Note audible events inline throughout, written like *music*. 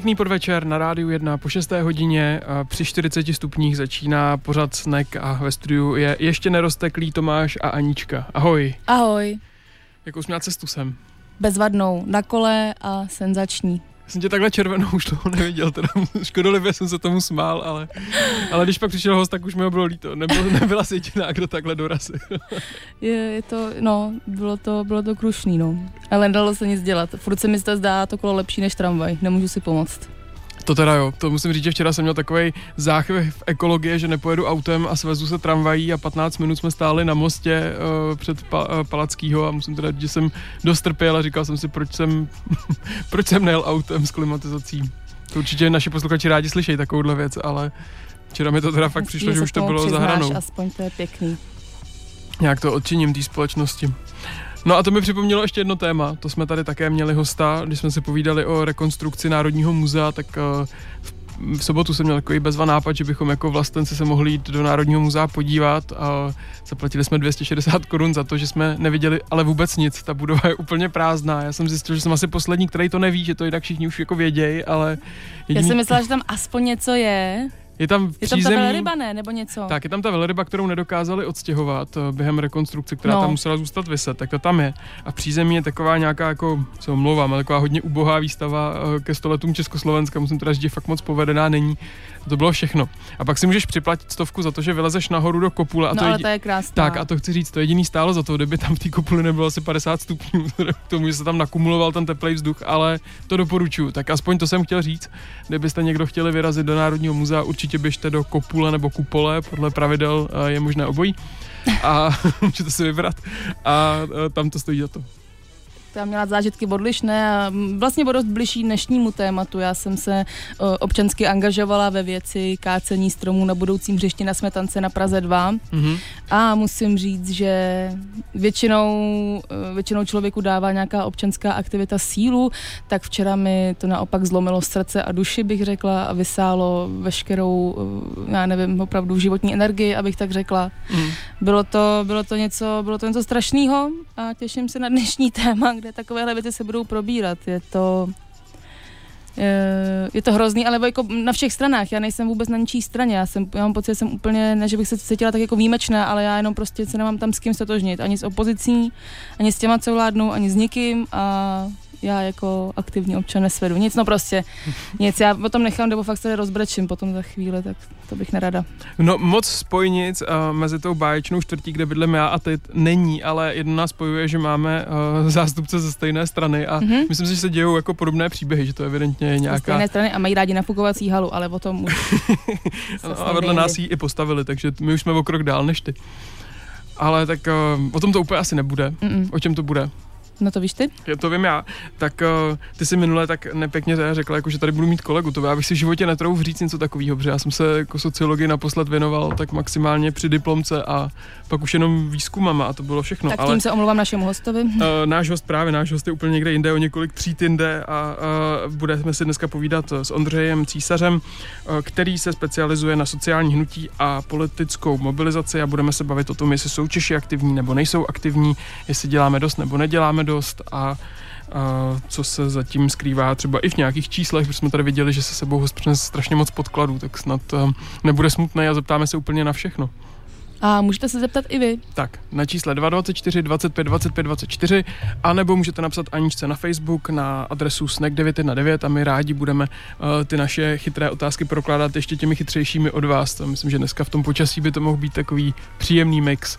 Pěkný podvečer na rádiu 1 po 6. hodině při 40 stupních začíná pořad snek a ve studiu je ještě nerozteklý Tomáš a Anička. Ahoj. Ahoj. Jakou jsi měla cestu sem? Bezvadnou, na kole a senzační jsem tě takhle červenou už toho neviděl, teda škodolivě jsem se tomu smál, ale, ale když pak přišel host, tak už mi ho bylo líto. Nebyl, nebyla si jediná, kdo takhle dorazil. je, je to, no, bylo to, bylo to krušný, no. Ale nedalo se nic dělat. Furt se mi zdá to kolo lepší než tramvaj, nemůžu si pomoct. To teda jo, to musím říct, že včera jsem měl takový záchvěv v ekologie, že nepojedu autem a svezu se tramvají a 15 minut jsme stáli na mostě uh, před pa, uh, Palackýho a musím teda říct, že jsem dost trpěl a říkal jsem si, proč jsem, *laughs* proč jsem nejel autem s klimatizací. To určitě naši posluchači rádi slyšejí takovouhle věc, ale včera mi to teda fakt přišlo, že už to bylo za hranou. aspoň to je pěkný. Nějak to odčiním té společnosti. No a to mi připomnělo ještě jedno téma, to jsme tady také měli hosta, když jsme si povídali o rekonstrukci Národního muzea, tak uh, v sobotu jsem měl takový bezva nápad, že bychom jako vlastenci se mohli jít do Národního muzea podívat a zaplatili jsme 260 korun za to, že jsme neviděli ale vůbec nic. Ta budova je úplně prázdná. Já jsem zjistil, že jsem asi poslední, který to neví, že to jinak všichni už jako vědějí, ale... Jediný... Já jsem myslela, že tam aspoň něco je. Je tam, je tam ta velryba, ne? Nebo něco? Tak, je tam ta velryba, kterou nedokázali odstěhovat eh, během rekonstrukce, která no. tam musela zůstat vyset, tak to tam je. A v přízemí je taková nějaká, jako, se omlouvám, ale taková hodně ubohá výstava eh, ke stoletům Československa, musím teda říct, že fakt moc povedená není. To bylo všechno. A pak si můžeš připlatit stovku za to, že vylezeš nahoru do kopule. A no, to ale to je krásné. Tak, a to chci říct, to jediný stálo za to, kdyby tam v té kopuli nebylo asi 50 stupňů, *laughs* k tomu, že se tam nakumuloval ten teplý vzduch, ale to doporučuju. Tak aspoň to jsem chtěl říct. Kdybyste někdo chtěli vyrazit do Národního muzea, určitě běžte do kopule nebo kupole, podle pravidel eh, je možné obojí. A *laughs* můžete si vybrat. A eh, tam to stojí za to já měla zážitky odlišné a vlastně bylo dost bližší dnešnímu tématu. Já jsem se občansky angažovala ve věci kácení stromů na budoucím hřišti na Smetance na Praze 2 mm-hmm. a musím říct, že většinou, většinou člověku dává nějaká občanská aktivita sílu, tak včera mi to naopak zlomilo srdce a duši, bych řekla, a vysálo veškerou, já nevím, opravdu životní energii, abych tak řekla. Mm. Bylo, to, bylo, to něco, bylo to něco strašného a těším se na dnešní téma, kde takovéhle věci se budou probírat. Je to je to hrozný, ale jako na všech stranách. Já nejsem vůbec na ničí straně. Já, jsem, já mám pocit, že jsem úplně, ne, že bych se cítila tak jako výjimečná, ale já jenom prostě se nemám tam s kým stotožnit. Ani s opozicí, ani s těma, co vládnou, ani s nikým a já jako aktivní občan nesvedu. Nic, no prostě, nic. Já o tom nechám, nebo fakt se rozbrečím potom za chvíli, tak to bych nerada. No moc spojnic uh, mezi tou báječnou čtvrtí, kde bydlím já a ty, není, ale jedno nás spojuje, že máme uh, zástupce ze stejné strany a mm-hmm. myslím si, že se dějou jako podobné příběhy, že to evidentně je nějaká... Ze stejné strany a mají rádi nafukovací halu, ale o tom už... *laughs* no, a vedle nás ji i postavili, takže my už jsme o krok dál než ty. Ale tak uh, o tom to úplně asi nebude. Mm-mm. O čem to bude? No to víš ty? Já to vím já. Tak uh, ty si minule tak nepěkně řekla, jako, že tady budu mít kolegu. To já bych si v životě netrouf říct něco takového, protože já jsem se jako sociologii naposled věnoval tak maximálně při diplomce a pak už jenom výzkumama a to bylo všechno. Tak tím Ale, se omlouvám našemu hostovi. Uh, náš host právě, náš host je úplně někde jinde, o několik tříd jinde a uh, budeme si dneska povídat s Ondřejem Císařem, uh, který se specializuje na sociální hnutí a politickou mobilizaci a budeme se bavit o tom, jestli jsou Češi aktivní nebo nejsou aktivní, jestli děláme dost nebo neděláme dost a a co se zatím skrývá třeba i v nějakých číslech, protože jsme tady viděli, že se sebou host přines strašně moc podkladů, tak snad nebude smutné a zeptáme se úplně na všechno. A můžete se zeptat i vy. Tak, na čísle 224 25 25 24, anebo můžete napsat Aničce na Facebook na adresu snack919 a my rádi budeme uh, ty naše chytré otázky prokládat ještě těmi chytřejšími od vás. To myslím, že dneska v tom počasí by to mohl být takový příjemný mix.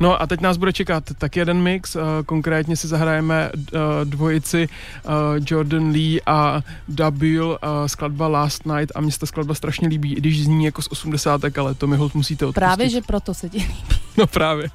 No a teď nás bude čekat tak jeden mix, uh, konkrétně si zahrajeme uh, dvojici uh, Jordan Lee a Dabil skladba Last Night a mě se ta skladba strašně líbí, i když zní jako z 80. ale to mi hold musíte odpustit. Právě, že proto se ti líbí. No právě.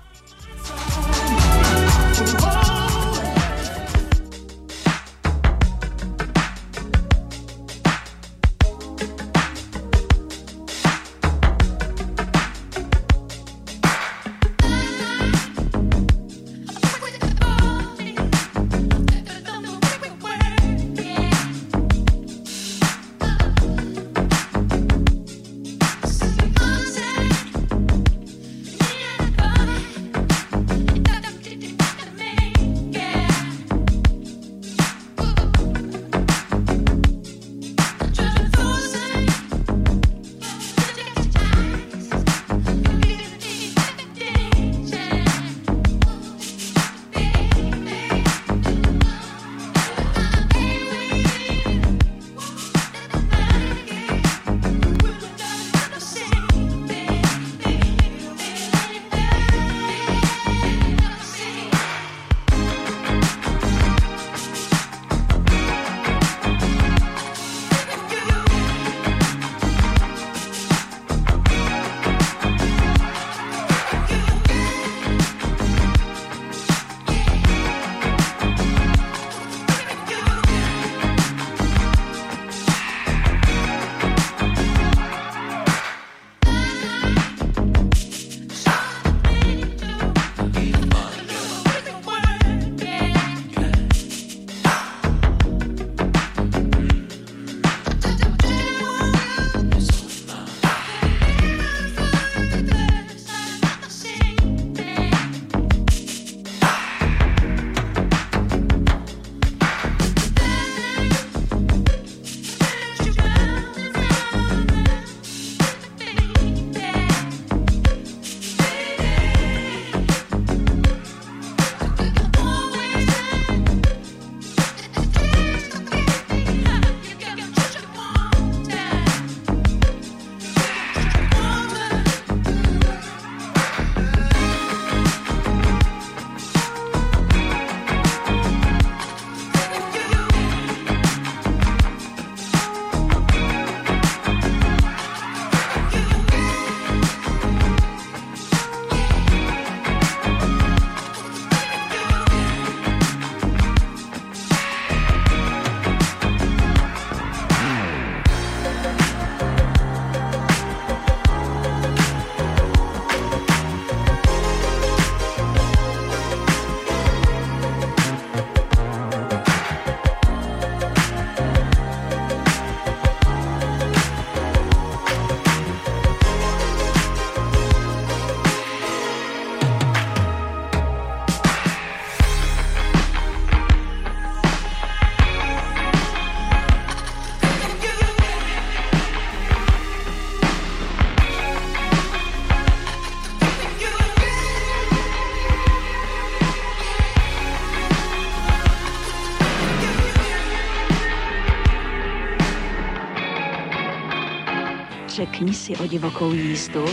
Řekni si o divokou jízdu.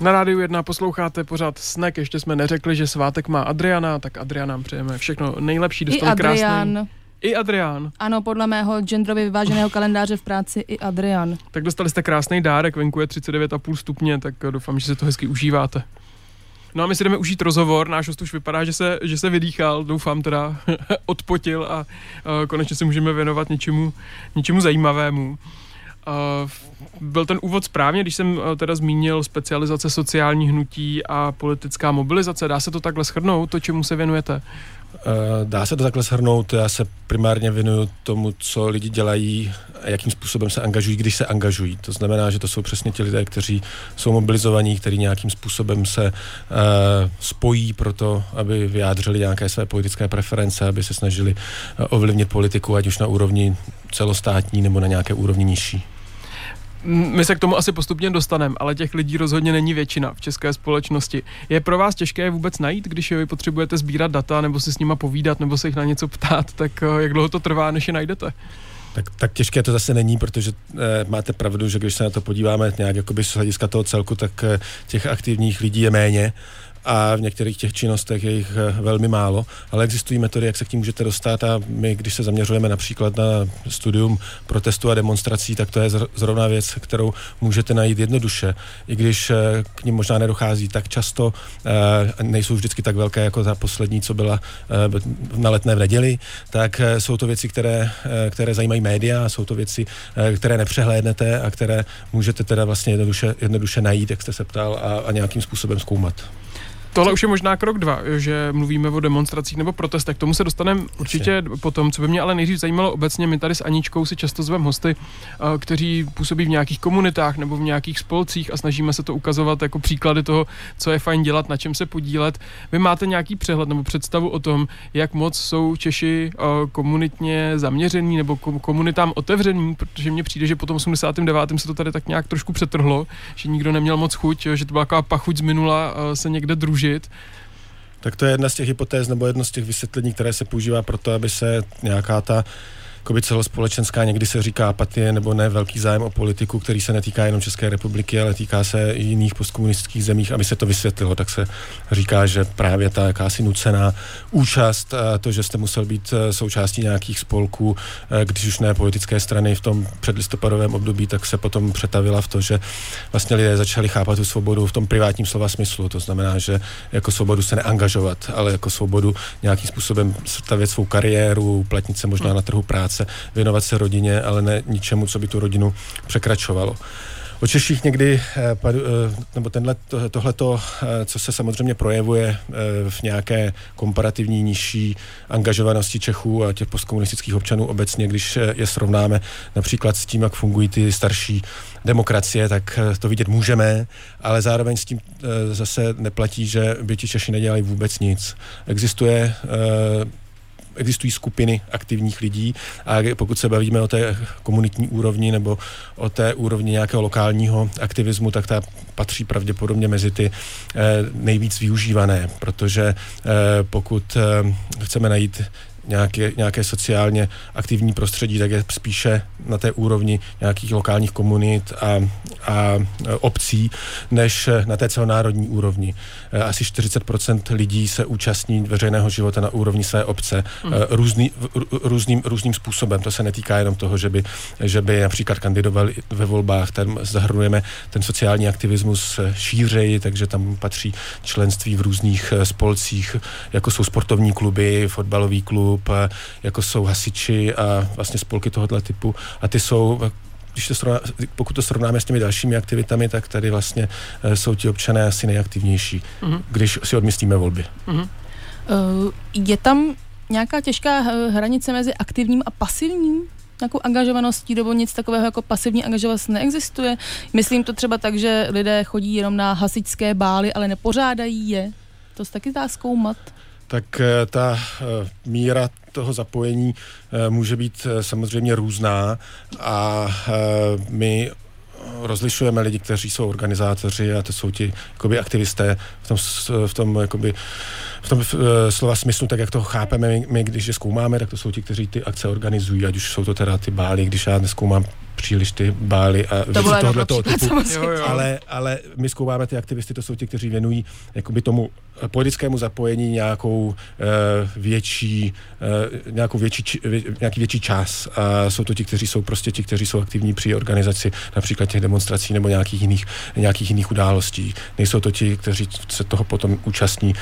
Na rádiu 1 posloucháte pořád Snek, ještě jsme neřekli, že svátek má Adriana, tak Adriana nám přejeme všechno nejlepší, dostali I Adrian. krásný. I Adrián. Ano, podle mého genderově vyváženého kalendáře v práci i Adrian. Tak dostali jste krásný dárek, venku je 39,5 stupně, tak doufám, že si to hezky užíváte. No a my si jdeme užít rozhovor, náš host už vypadá, že se, že se vydýchal, doufám teda *laughs* odpotil a uh, konečně se můžeme věnovat něčemu, něčemu zajímavému. Uh, byl ten úvod správně, když jsem uh, teda zmínil specializace sociální hnutí a politická mobilizace. Dá se to takhle shrnout, to čemu se věnujete? Dá se to takhle shrnout, já se primárně věnuju tomu, co lidi dělají a jakým způsobem se angažují, když se angažují. To znamená, že to jsou přesně ti lidé, kteří jsou mobilizovaní, kteří nějakým způsobem se uh, spojí pro to, aby vyjádřili nějaké své politické preference, aby se snažili uh, ovlivnit politiku, ať už na úrovni celostátní nebo na nějaké úrovni nižší. My se k tomu asi postupně dostaneme, ale těch lidí rozhodně není většina v české společnosti. Je pro vás těžké je vůbec najít, když vy potřebujete sbírat data, nebo si s nima povídat, nebo se jich na něco ptát, tak eh, jak dlouho to trvá, než je najdete? Tak, tak těžké to zase není, protože e, máte pravdu, že když se na to podíváme nějak jakoby z hlediska toho celku, tak e, těch aktivních lidí je méně a v některých těch činnostech je jich eh, velmi málo, ale existují metody, jak se k tím můžete dostat a my, když se zaměřujeme například na studium protestu a demonstrací, tak to je zrovna věc, kterou můžete najít jednoduše, i když eh, k ním možná nedochází tak často, eh, nejsou vždycky tak velké jako ta poslední, co byla na letné v neděli, tak jsou to věci, které, které zajímají média, jsou to věci, které nepřehlédnete a které můžete teda vlastně jednoduše, jednoduše najít, jak jste se ptal, a, a nějakým způsobem zkoumat. Tohle už je možná krok dva, že mluvíme o demonstracích nebo protestech. K tomu se dostaneme určitě potom, co by mě ale nejdřív zajímalo obecně. My tady s Aničkou si často zveme hosty, eh, kteří působí v nějakých komunitách nebo v nějakých spolcích a snažíme se to ukazovat jako příklady toho, co je fajn dělat, na čem se podílet. Vy máte nějaký přehled nebo představu o tom, jak moc jsou Češi eh, komunitně zaměření nebo komunitám otevření, protože mně přijde, že po tom 89. se to tady tak nějak trošku přetrhlo, že nikdo neměl moc chuť, že to byla taková pachuť z minula eh, se někde družit použít. Tak to je jedna z těch hypotéz nebo jedno z těch vysvětlení, které se používá pro to, aby se nějaká ta jakoby celospolečenská, někdy se říká apatie nebo ne velký zájem o politiku, který se netýká jenom České republiky, ale týká se i jiných postkomunistických zemích, aby se to vysvětlilo, tak se říká, že právě ta jakási nucená účast, a to, že jste musel být eh, součástí nějakých spolků, eh, když už ne politické strany v tom předlistopadovém období, tak se potom přetavila v to, že vlastně lidé začali chápat tu svobodu v tom privátním slova smyslu. To znamená, že jako svobodu se neangažovat, ale jako svobodu nějakým způsobem stavět svou kariéru, uplatnit se možná na trhu práce práce, věnovat se rodině, ale ne ničemu, co by tu rodinu překračovalo. O Češích někdy, eh, eh, nebo tenhle, tohleto, eh, co se samozřejmě projevuje v nějaké komparativní nižší angažovanosti Čechů a těch postkomunistických občanů obecně, když je srovnáme například s tím, jak fungují ty starší demokracie, tak to vidět můžeme, ale zároveň s tím zase neplatí, že by ti Češi nedělali vůbec nic. Existuje existují skupiny aktivních lidí a pokud se bavíme o té komunitní úrovni nebo o té úrovni nějakého lokálního aktivismu, tak ta patří pravděpodobně mezi ty eh, nejvíc využívané, protože eh, pokud eh, chceme najít nějaké, nějaké sociálně aktivní prostředí, tak je spíše na té úrovni nějakých lokálních komunit a, a obcí, než na té celonárodní úrovni. Asi 40% lidí se účastní veřejného života na úrovni své obce mm. různý, různým, různým způsobem. To se netýká jenom toho, že by, že by například kandidovali ve volbách. Tam zahrnujeme ten sociální aktivismus šířeji, takže tam patří členství v různých spolcích, jako jsou sportovní kluby, fotbalový klub, klub, jako jsou hasiči a vlastně spolky tohoto typu. A ty jsou když to srovná, pokud to srovnáme s těmi dalšími aktivitami, tak tady vlastně uh, jsou ti občané asi nejaktivnější, uh-huh. když si odmyslíme volby. Uh, je tam nějaká těžká hranice mezi aktivním a pasivním nějakou angažovaností, nebo nic takového jako pasivní angažovanost neexistuje. Myslím to třeba tak, že lidé chodí jenom na hasičské bály, ale nepořádají je. To se taky dá zkoumat tak eh, ta eh, míra toho zapojení eh, může být samozřejmě různá a my rozlišujeme lidi, kteří jsou organizátoři a to jsou ti jakoby, aktivisté v tom, v tom, jakoby, v tom eh, slova smyslu, tak jak to chápeme my, my, když je zkoumáme, tak to jsou ti, kteří ty akce organizují, ať už jsou to teda ty bály, když já neskoumám příliš ty bály a to věci tohle toho typu. Jo, jo. Ale, ale my zkoumáme ty aktivisty, to jsou ti, kteří věnují jakoby tomu politickému zapojení nějakou uh, větší, uh, nějakou větší, vě, nějaký větší čas. A jsou to ti, kteří jsou prostě ti, kteří jsou aktivní při organizaci například těch demonstrací nebo nějakých jiných, nějakých jiných událostí. Nejsou to ti, kteří se toho potom účastní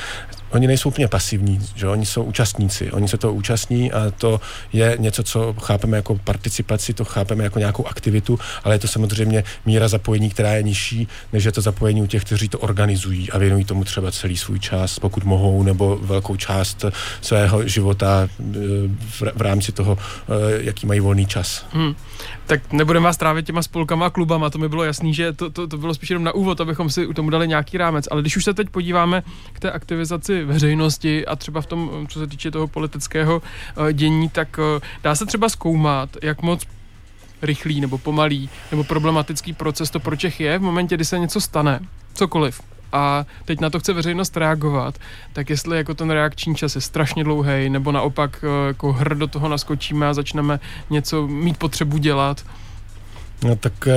oni nejsou úplně pasivní, že oni jsou účastníci, oni se toho účastní a to je něco, co chápeme jako participaci, to chápeme jako nějakou aktivitu, ale je to samozřejmě míra zapojení, která je nižší, než je to zapojení u těch, kteří to organizují a věnují tomu třeba celý svůj čas, pokud mohou, nebo velkou část svého života eh, v, rámci toho, eh, jaký mají volný čas. Hmm. Tak nebudeme vás trávit těma spolkama a klubama, to mi bylo jasný, že to, to, to bylo spíš jenom na úvod, abychom si u tomu dali nějaký rámec, ale když už se teď podíváme k té aktivizaci veřejnosti a třeba v tom, co se týče toho politického uh, dění, tak uh, dá se třeba zkoumat, jak moc rychlý nebo pomalý nebo problematický proces to pro Čech je v momentě, kdy se něco stane, cokoliv, a teď na to chce veřejnost reagovat, tak jestli jako ten reakční čas je strašně dlouhý, nebo naopak eh, jako hr do toho naskočíme a začneme něco mít potřebu dělat. No tak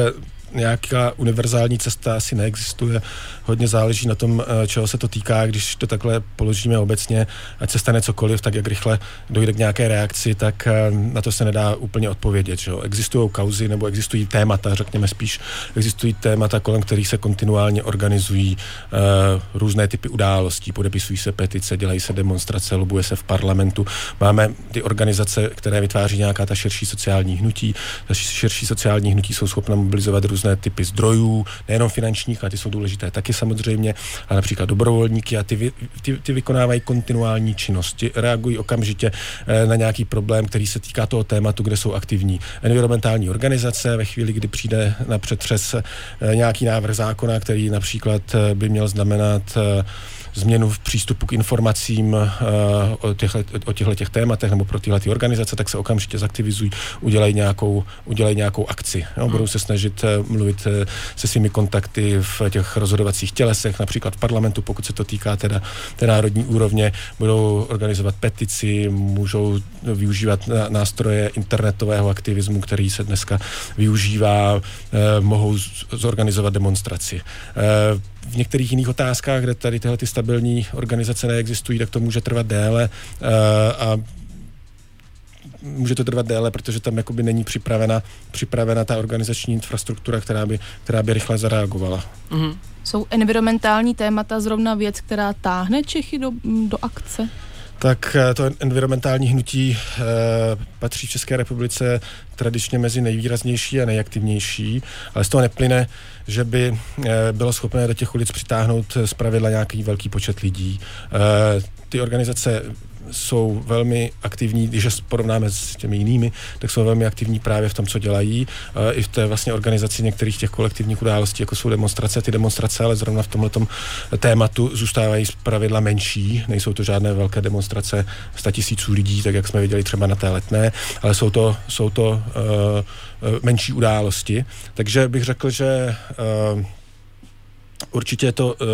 nějaká univerzální cesta asi neexistuje. Hodně záleží na tom, eh, čeho se to týká. Když to takhle položíme obecně, ať se stane cokoliv, tak jak rychle dojde k nějaké reakci, tak eh, na to se nedá úplně odpovědět. Že? Existují kauzy nebo existují témata, řekněme spíš, existují témata, kolem kterých se kontinuálně organizují uh, různé typy událostí, podepisují se petice, dělají se demonstrace, lobuje se v parlamentu. Máme ty organizace, které vytváří nějaká ta širší sociální hnutí. Ta širší sociální hnutí jsou schopna mobilizovat různé různé typy zdrojů, nejenom finančních, a ty jsou důležité taky samozřejmě, ale například dobrovolníky a ty, ty, ty vykonávají kontinuální činnosti, reagují okamžitě eh, na nějaký problém, který se týká toho tématu, kde jsou aktivní environmentální organizace. Ve chvíli, kdy přijde na přetřes eh, nějaký návrh zákona, který například eh, by měl znamenat změnu v přístupu k informacím uh, o, těchto, o těchto těch tématech nebo pro tyhle ty organizace, tak se okamžitě zaktivizují, udělají nějakou, udělají nějakou akci. Jo? Budou se snažit uh, mluvit uh, se svými kontakty v těch rozhodovacích tělesech, například v parlamentu, pokud se to týká teda té národní úrovně, budou organizovat petici, můžou využívat nástroje internetového aktivismu, který se dneska využívá, mohou zorganizovat demonstraci v některých jiných otázkách, kde tady tyhle ty stabilní organizace neexistují, tak to může trvat déle uh, a může to trvat déle, protože tam jakoby není připravena, připravena ta organizační infrastruktura, která by, která by rychle zareagovala. Mm-hmm. Jsou environmentální témata zrovna věc, která táhne Čechy do, do akce? Tak eh, to environmentální hnutí e, patří v České republice tradičně mezi nejvýraznější a nejaktivnější, ale z toho neplyne, že by e, bylo schopné do těch ulic přitáhnout z pravidla nějaký velký počet lidí. Ty organizace jsou velmi aktivní, když je porovnáme s těmi jinými, tak jsou velmi aktivní právě v tom, co dělají. Uh, I v té vlastně organizaci některých těch kolektivních událostí, jako jsou demonstrace. Ty demonstrace ale zrovna v tomhle tématu zůstávají z pravidla menší. Nejsou to žádné velké demonstrace 100 tisíců lidí, tak jak jsme viděli třeba na té letné, ale jsou to, jsou to uh, menší události. Takže bych řekl, že uh, Určitě je to uh,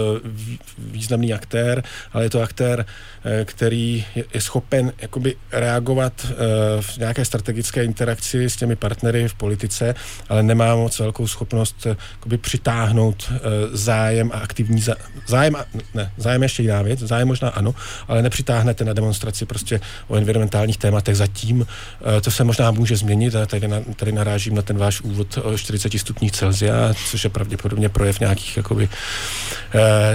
významný aktér, ale je to aktér, uh, který je, schopen jakoby reagovat uh, v nějaké strategické interakci s těmi partnery v politice, ale nemá moc velkou schopnost jakoby přitáhnout zájem a aktivní zá, zájem. A, ne, zájem je ještě jiná věc, zájem možná ano, ale nepřitáhnete na demonstraci prostě o environmentálních tématech zatím. To se možná může změnit a tady, na, tady narážím na ten váš úvod o 40 stupních Celsia, což je pravděpodobně projev nějakých jakoby Eh,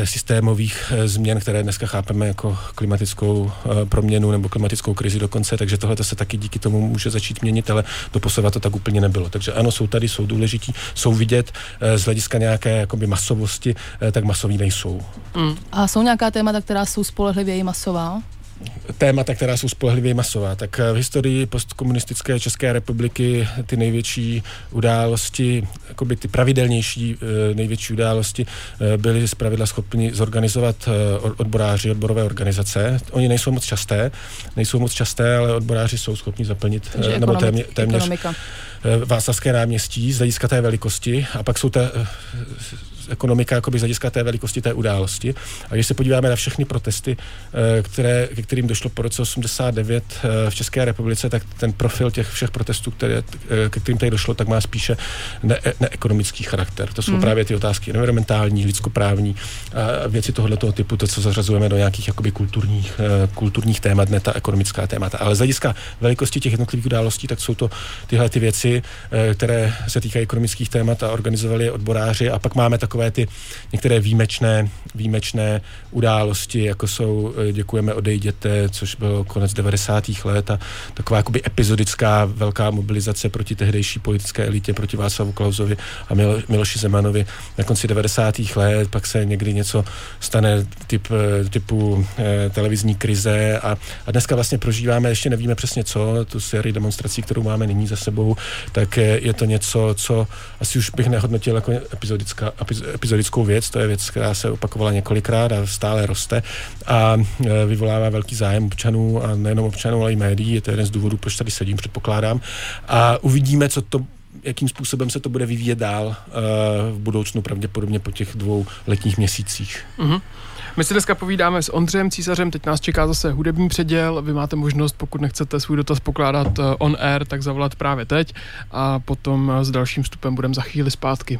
systémových eh, změn, které dneska chápeme jako klimatickou eh, proměnu nebo klimatickou krizi dokonce, takže tohle se taky díky tomu může začít měnit, ale doposlova to tak úplně nebylo. Takže ano, jsou tady, jsou důležití, jsou vidět z hlediska nějaké jakoby masovosti, tak masoví nejsou. Mm. A jsou nějaká témata, která jsou spolehlivě masová? Témata, která jsou spolehlivě masová. Tak v historii postkomunistické České republiky ty největší události, jakoby ty pravidelnější eh, největší události eh, byly zpravidla schopni zorganizovat eh, odboráři, odborové organizace. Oni nejsou moc časté, nejsou moc časté, ale odboráři jsou schopni zaplnit, Takže nebo témě, téměř, ekonomika Václavské náměstí z hlediska té velikosti a pak jsou ta ekonomika jakoby z hlediska té velikosti té události. A když se podíváme na všechny protesty, eh, které, ke kterým došlo po roce 89 eh, v České republice, tak ten profil těch všech protestů, které, eh, ke kterým tady došlo, tak má spíše ne, neekonomický charakter. To jsou hmm. právě ty otázky environmentální, lidskoprávní a věci tohoto typu, to, co zařazujeme do nějakých jakoby kulturních, kulturních témat, ne ta ekonomická témata. Ale z hlediska velikosti těch jednotlivých událostí, tak jsou to tyhle ty věci, které se týkají ekonomických témat a organizovali odboráři. A pak máme takové takové ty některé výjimečné, výjimečné události, jako jsou eh, Děkujeme odejděte, což bylo konec 90. let a taková jakoby epizodická velká mobilizace proti tehdejší politické elitě, proti Václavu Klausovi a Milo, Miloši Zemanovi na konci 90. let, pak se někdy něco stane typ, eh, typu eh, televizní krize a, a dneska vlastně prožíváme, ještě nevíme přesně co, tu sérii demonstrací, kterou máme nyní za sebou, tak je, je to něco, co asi už bych nehodnotil jako epizodická, epizodickou věc, to je věc, která se opakovala několikrát a stále roste a e, vyvolává velký zájem občanů a nejenom občanů, ale i médií. Je to jeden z důvodů, proč tady sedím, předpokládám. A uvidíme, co to jakým způsobem se to bude vyvíjet dál uh, v budoucnu, pravděpodobně po těch dvou letních měsících. Mm-hmm. My si dneska povídáme s Ondřejem Císařem, teď nás čeká zase hudební předěl. Vy máte možnost, pokud nechcete svůj dotaz pokládat e, on air, tak zavolat právě teď a potom s dalším vstupem budeme za chvíli zpátky.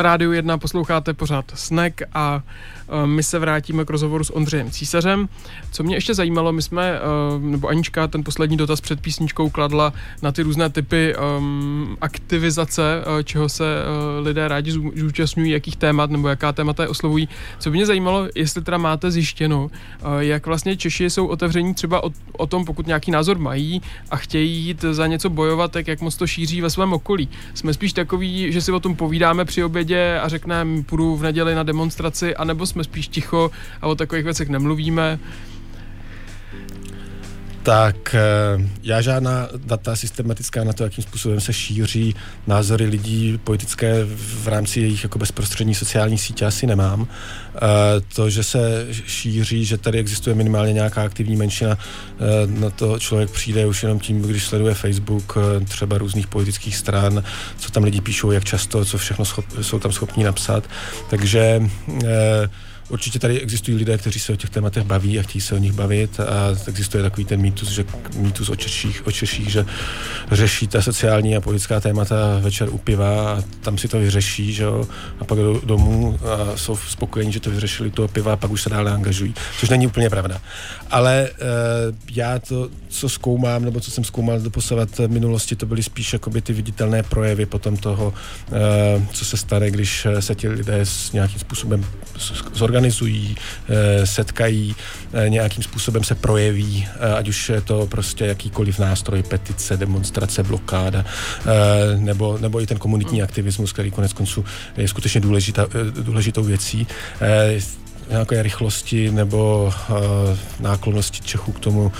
Na rádiu 1 posloucháte pořád Snack a my se vrátíme k rozhovoru s Ondřejem Císařem. Co mě ještě zajímalo, my jsme, uh, nebo Anička ten poslední dotaz před písničkou kladla na ty různé typy um, aktivizace, uh, čeho se lidé rádi zúčastňují, jakých témat nebo jaká témata je oslovují. Co by mě zajímalo, jestli teda máte zjištěno, jak vlastně Češi jsou otevření třeba o, o tom, pokud nějaký názor mají a chtějí jít za něco bojovat, tak jak moc to šíří ve svém okolí. Jsme spíš takový, že si o tom povídáme při obědě a řekneme, půjdu v neděli na demonstraci, anebo jsme spíš ticho a o takových věcech nemluvíme. Tak eh, já žádná data systematická na to, jakým způsobem se šíří názory lidí politické v rámci jejich jako bezprostřední sociální sítě asi nemám. Eh, to, že se šíří, že tady existuje minimálně nějaká aktivní menšina, eh, na to člověk přijde už jenom tím, když sleduje Facebook třeba různých politických stran, co tam lidi píšou, jak často, co všechno schop, jsou tam schopní napsat. Takže Určitě tady existují lidé, kteří se o těch tématech baví a chtějí se o nich bavit a existuje takový ten mýtus, že mýtus o Češích, o Češích že řeší ta sociální a politická témata večer u piva a tam si to vyřeší, že jo, a pak do, domů a jsou spokojení, že to vyřešili toho piva a pak už se dále angažují, což není úplně pravda. Ale e, já to, co zkoumám, nebo co jsem zkoumal doposavat v minulosti, to byly spíš jakoby ty viditelné projevy potom toho, e, co se stane, když se ti lidé s nějakým způsobem zorganizují organizují, eh, setkají, eh, nějakým způsobem se projeví, eh, ať už je to prostě jakýkoliv nástroj, petice, demonstrace, blokáda, nebo, nebo i ten komunitní aktivismus, který konec konců je skutečně důležitá, důležitou věcí nějaké rychlosti nebo uh, náklonnosti Čechů k tomu uh,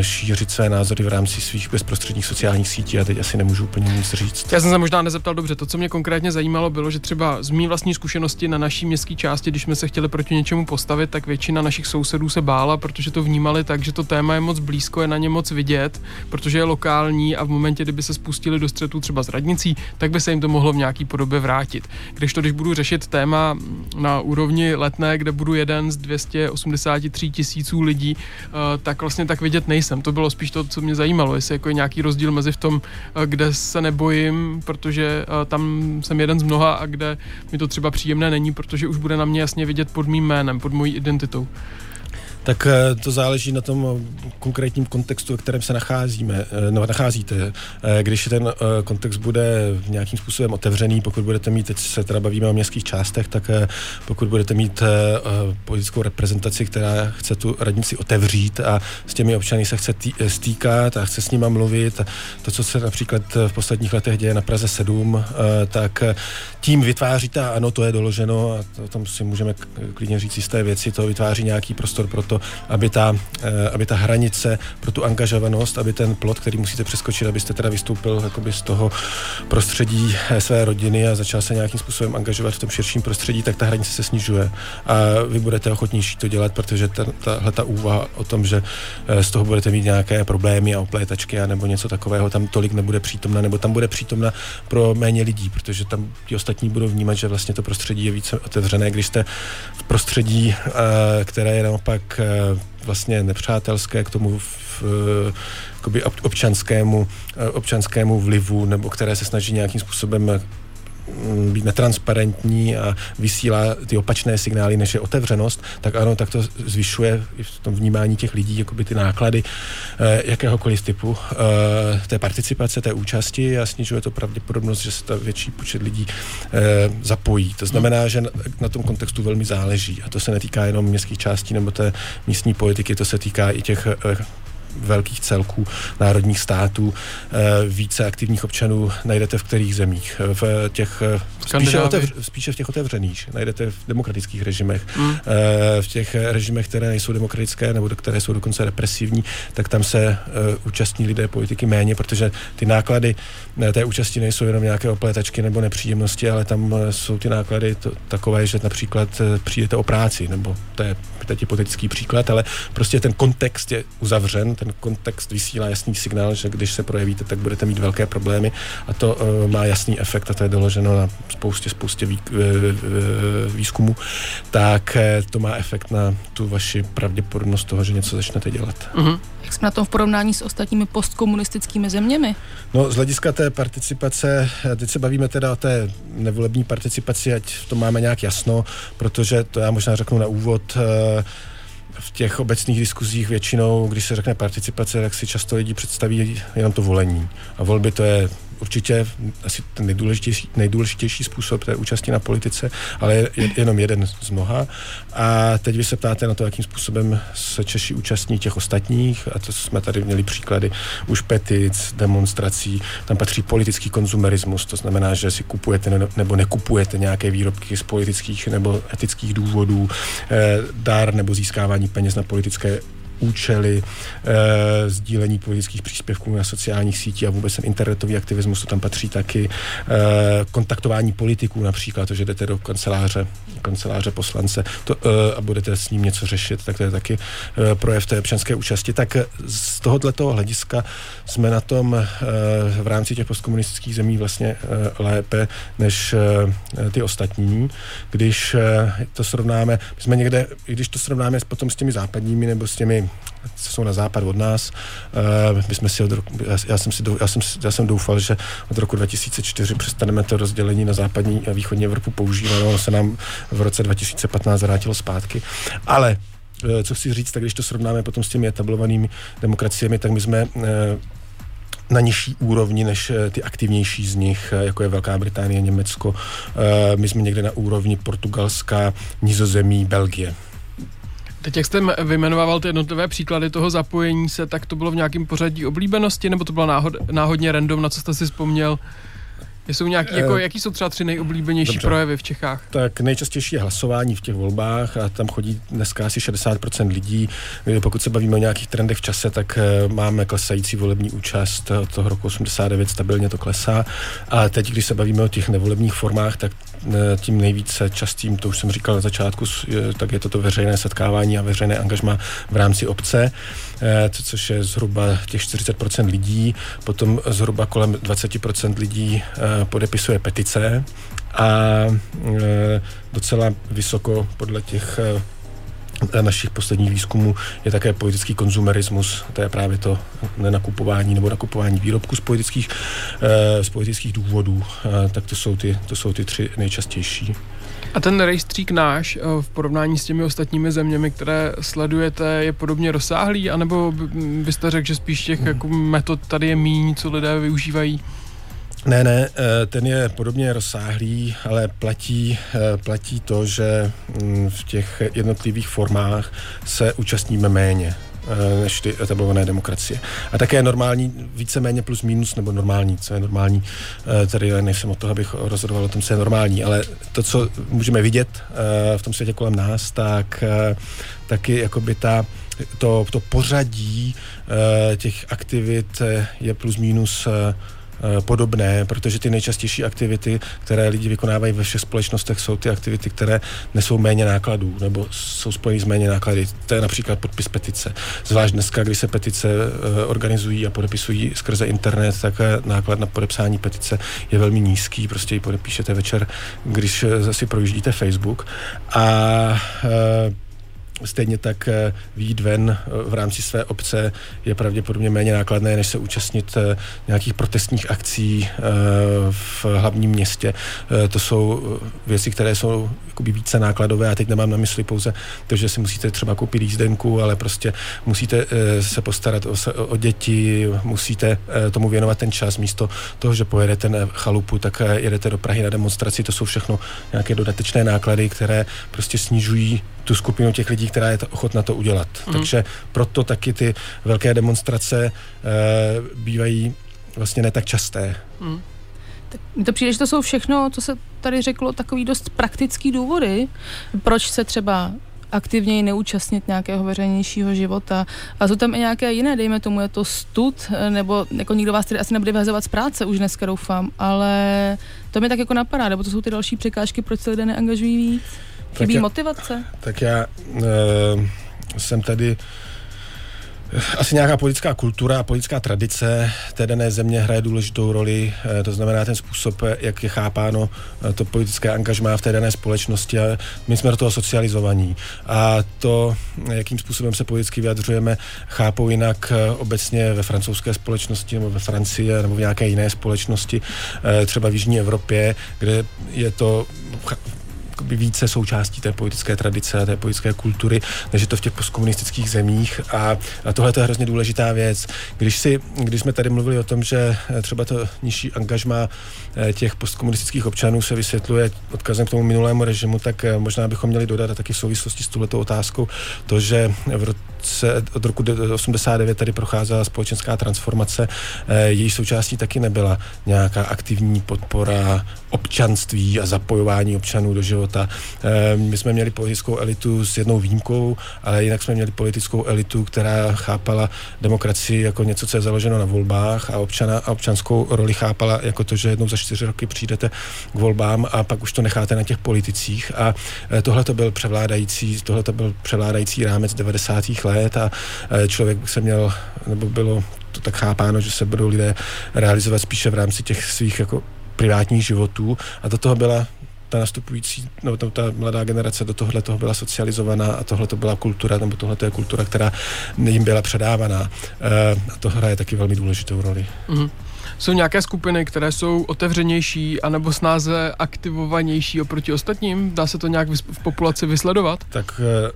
šířit své názory v rámci svých bezprostředních sociálních sítí a teď asi nemůžu úplně nic říct. Já jsem se možná nezeptal dobře. To, co mě konkrétně zajímalo, bylo, že třeba z mý vlastní zkušenosti na naší městské části, když jsme se chtěli proti něčemu postavit, tak většina našich sousedů se bála, protože to vnímali tak, že to téma je moc blízko, je na ně moc vidět, protože je lokální a v momentě, kdyby se spustili do střetu třeba s radnicí, tak by se jim to mohlo v nějaký podobě vrátit. Když to, když budu řešit téma na úrovni letné, kde budu budu jeden z 283 tisíců lidí, eh, tak vlastně tak vidět nejsem. To bylo spíš to, co mě zajímalo, jestli jako je nějaký rozdíl mezi v tom, eh, kde se nebojím, protože eh, tam jsem jeden z mnoha a kde mi to třeba příjemné není, protože už bude na mě jasně vidět pod mým jménem, pod mojí identitou. Tak eh, to záleží na tom konkrétním kontextu, ve kterém se nacházíme, eh, no, nacházíte. Eh, když ten kontext bude nějakým způsobem otevřený, pokud budete mít, teď se teda bavíme o městských částech, tak pokud budete mít politickou reprezentaci, která chce tu radnici otevřít a s těmi občany se chce tý, stýkat a chce s nima mluvit, to, co se například v posledních letech děje na Praze 7, tak tím vytváří a ano, to je doloženo a to, tom si můžeme klidně říct jisté věci, to vytváří nějaký prostor pro to, aby ta, eh, aby ta hranice pro tu angažovanost, aby ten plot, který musíte přeskočit, abyste teda vystoupil jakoby z toho prostředí eh, své rodiny a začal se nějakým způsobem angažovat v tom širším prostředí, tak ta hranice se snižuje. A vy budete ochotnější to dělat, protože ta, tahle ta úvaha o tom, že eh, z toho budete mít nějaké problémy a oplétačky a nebo něco takového, tam tolik nebude přítomna, nebo tam bude přítomna pro méně lidí, protože tam ti ostatní budou vnímat, že vlastně to prostředí je více otevřené, když jste v prostředí, které je naopak vlastně nepřátelské k tomu v, eh, občanskému, eh, občanskému vlivu, nebo které se snaží nějakým způsobem být netransparentní a vysílá ty opačné signály, než je otevřenost, tak ano, tak to zvyšuje v tom vnímání těch lidí jakoby ty náklady eh, jakéhokoliv typu eh, té participace, té účasti a snižuje to pravděpodobnost, že se ta větší počet lidí eh, zapojí. To znamená, že na, tom kontextu velmi záleží a to se netýká jenom městských částí nebo té místní politiky, to se týká i těch velkých celků národních států eh, více aktivních občanů najdete v kterých zemích? V těch eh, spíše, otevř, spíše v těch otevřených, najdete v demokratických režimech. Mm. V těch režimech, které nejsou demokratické nebo které jsou dokonce represivní, tak tam se účastní lidé politiky méně, protože ty náklady té účasti nejsou jenom nějaké oplétačky nebo nepříjemnosti, ale tam jsou ty náklady to, takové, že například přijdete o práci, nebo to je teď hypotetický příklad, ale prostě ten kontext je uzavřen, ten kontext vysílá jasný signál, že když se projevíte, tak budete mít velké problémy a to uh, má jasný efekt a to je doloženo na spoustě, spoustě vý, výzkumu, tak to má efekt na tu vaši pravděpodobnost toho, že něco začnete dělat. Uh-huh. Jak jsme na tom v porovnání s ostatními postkomunistickými zeměmi? No, z hlediska té participace, teď se bavíme teda o té nevolební participaci, ať v tom máme nějak jasno, protože to já možná řeknu na úvod, eh, v těch obecných diskuzích většinou, když se řekne participace, tak si často lidi představí jenom to volení. A volby to je určitě asi ten nejdůležitější, nejdůležitější způsob té účasti na politice, ale je, je jenom jeden z mnoha. A teď vy se ptáte na to, jakým způsobem se Češi účastní těch ostatních, a to jsme tady měli příklady už petic, demonstrací, tam patří politický konzumerismus, to znamená, že si kupujete nebo nekupujete nějaké výrobky z politických nebo etických důvodů, eh, dár nebo získávání peněz na politické účely e, sdílení politických příspěvků na sociálních sítích a vůbec ten internetový aktivismus, to tam patří taky, e, kontaktování politiků například, to, že jdete do kanceláře, kanceláře poslance to, e, a budete s ním něco řešit, tak to je taky e, projev té občanské účasti. Tak z tohohle toho hlediska jsme na tom e, v rámci těch postkomunistických zemí vlastně e, lépe než e, ty ostatní. Když e, to srovnáme, jsme někde, když to srovnáme potom s těmi západními nebo s těmi jsou na západ od nás. Uh, my jsme si od roku, já, jsem si, já, jsem, já jsem doufal, že od roku 2004 přestaneme to rozdělení na západní a východní Evropu používat. Ono se nám v roce 2015 vrátilo zpátky. Ale uh, co chci říct, tak když to srovnáme potom s těmi etablovanými demokraciemi, tak my jsme uh, na nižší úrovni než ty aktivnější z nich, jako je Velká Británie, Německo. My jsme někde na úrovni Portugalska, Nizozemí, Belgie. Teď jak jste vyjmenovával ty jednotlivé příklady toho zapojení se, tak to bylo v nějakém pořadí oblíbenosti, nebo to bylo náhod, náhodně random, na co jste si vzpomněl? Jsou nějaký, jako, uh, jaký jsou třeba tři nejoblíbenější dobře. projevy v Čechách? Tak nejčastější je hlasování v těch volbách a tam chodí dneska asi 60% lidí. Pokud se bavíme o nějakých trendech v čase, tak uh, máme klesající volební účast od toho roku 89, stabilně to klesá. A teď, když se bavíme o těch nevolebních formách, tak tím nejvíce častým, to už jsem říkal na začátku, tak je to to veřejné setkávání a veřejné angažma v rámci obce. Eh, což je zhruba těch 40% lidí, potom zhruba kolem 20% lidí eh, podepisuje petice a eh, docela vysoko podle těch našich posledních výzkumů je také politický konzumerismus, to je právě to nenakupování nebo nakupování výrobků z politických, z politických důvodů, tak to jsou ty, to jsou ty tři nejčastější. A ten rejstřík náš eh, v porovnání s těmi ostatními zeměmi, které sledujete, je podobně rozsáhlý, anebo byste řekl, že spíš těch jako metod tady je míň, co lidé využívají? Ne, ne, eh, ten je podobně rozsáhlý, ale platí, eh, platí to, že mm, v těch jednotlivých formách se účastníme méně. Eh, než ty etablované demokracie. A také normální, víceméně plus minus, nebo normální, co je normální, tady nejsem o toho, abych rozhodoval o tom, co je normální, ale to, co můžeme vidět v tom světě kolem nás, tak taky jakoby ta, to, to pořadí těch aktivit je plus minus podobné, protože ty nejčastější aktivity, které lidi vykonávají ve všech společnostech, jsou ty aktivity, které nesou méně nákladů nebo jsou spojeny s méně náklady. To je například podpis petice. Zvlášť dneska, kdy se petice eh, organizují a podepisují skrze internet, tak eh, náklad na podepsání petice je velmi nízký. Prostě ji podepíšete večer, když zase projíždíte Facebook. A Stejně tak eh, výjít ven eh, v rámci své obce je pravděpodobně méně nákladné, než se účastnit eh, nějakých protestních akcí v hlavním městě. To jsou věci, které jsou jakoby více nákladové a teď nemám na mysli pouze to, že si musíte třeba koupit jízdenku, ale prostě musíte se postarat o, o děti, musíte tomu věnovat ten čas místo toho, že pojedete na chalupu, tak jedete do Prahy na demonstraci. To jsou všechno nějaké dodatečné náklady, které prostě snižují tu skupinu těch lidí, která je ochotna to udělat. Mm. Takže proto taky ty velké demonstrace e, bývají vlastně ne tak časté. Mm. Tak mi to přijde, že to jsou všechno, co se tady řeklo, takový dost praktický důvody, proč se třeba aktivněji neúčastnit nějakého veřejnějšího života. A jsou tam i nějaké jiné, dejme tomu, je to stud, nebo jako nikdo vás tady asi nebude vyhazovat z práce, už dneska doufám, ale to mi tak jako napadá, nebo to jsou ty další překážky, proč se lidé neangažují víc? Chybí tak motivace? Tak já uh, jsem tady asi nějaká politická kultura a politická tradice té dané země hraje důležitou roli, eh, to znamená ten způsob, eh, jak je chápáno eh, to politické angažmá v té dané společnosti a my jsme do toho socializovaní. A to, jakým způsobem se politicky vyjadřujeme, chápou jinak obecně ve francouzské společnosti nebo ve Francii nebo v nějaké jiné společnosti, třeba v Jižní Evropě, kde je to více součástí té politické tradice a té politické kultury, než je to v těch postkomunistických zemích. A, a tohle je hrozně důležitá věc. Když, si, když jsme tady mluvili o tom, že eh, třeba to nižší angažma eh, těch postkomunistických občanů se vysvětluje odkazem k tomu minulému režimu, tak eh, možná bychom měli dodat a taky v souvislosti s touto otázkou to, že v roce, od roku 89 tady procházela společenská transformace, její součástí taky nebyla nějaká aktivní podpora občanství a zapojování občanů do života. My jsme měli politickou elitu s jednou výjimkou, ale jinak jsme měli politickou elitu, která chápala demokracii jako něco, co je založeno na volbách a, občana, a občanskou roli chápala jako to, že jednou za čtyři roky přijdete k volbám a pak už to necháte na těch politicích. A e, tohle to byl převládající, tohle to byl převládající rámec 90. let a e, člověk se měl, nebo bylo to tak chápáno, že se budou lidé realizovat spíše v rámci těch svých jako privátních životů a do toho byla ta nastupující, nebo ta, ta mladá generace do tohohle toho byla socializovaná a tohle to byla kultura, nebo tohle to je kultura, která jim byla předávaná. E, a to hraje taky velmi důležitou roli. Mm-hmm. Jsou nějaké skupiny, které jsou otevřenější anebo snáze aktivovanější oproti ostatním? Dá se to nějak v populaci vysledovat? Tak uh,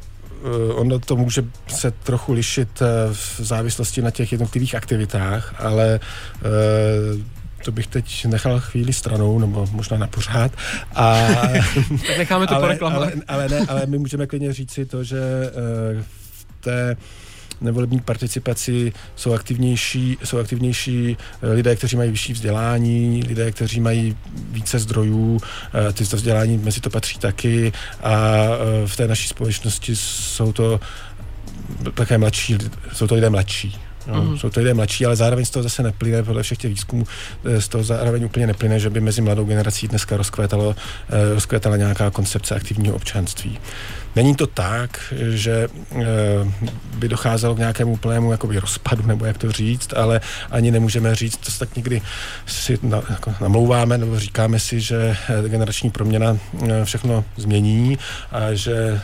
ono to může se trochu lišit uh, v závislosti na těch jednotlivých aktivitách, ale uh, to bych teď nechal chvíli stranou, nebo možná na pořád. A, *laughs* tak necháme to ale, ale, ale, ne, ale my můžeme klidně říct si to, že v té nevolební participaci jsou aktivnější, jsou aktivnější eh, lidé, kteří mají vyšší vzdělání, lidé, kteří mají více zdrojů, eh, ty to vzdělání mezi to patří taky a v té naší společnosti jsou to také mladší, jsou to lidé mladší. No, mm. Jsou to lidé mladší, ale zároveň z toho zase neplyne, podle všech těch výzkumů, eh, z toho zároveň úplně neplyne, že by mezi mladou generací dneska rozkvétalo, eh, rozkvétala nějaká koncepce aktivního občanství. Není to tak, že eh, by docházelo k nějakému úplnému jakoby rozpadu, nebo jak to říct, ale ani nemůžeme říct, to tak někdy si na, jako namlouváme, nebo říkáme si, že generační proměna všechno změní a že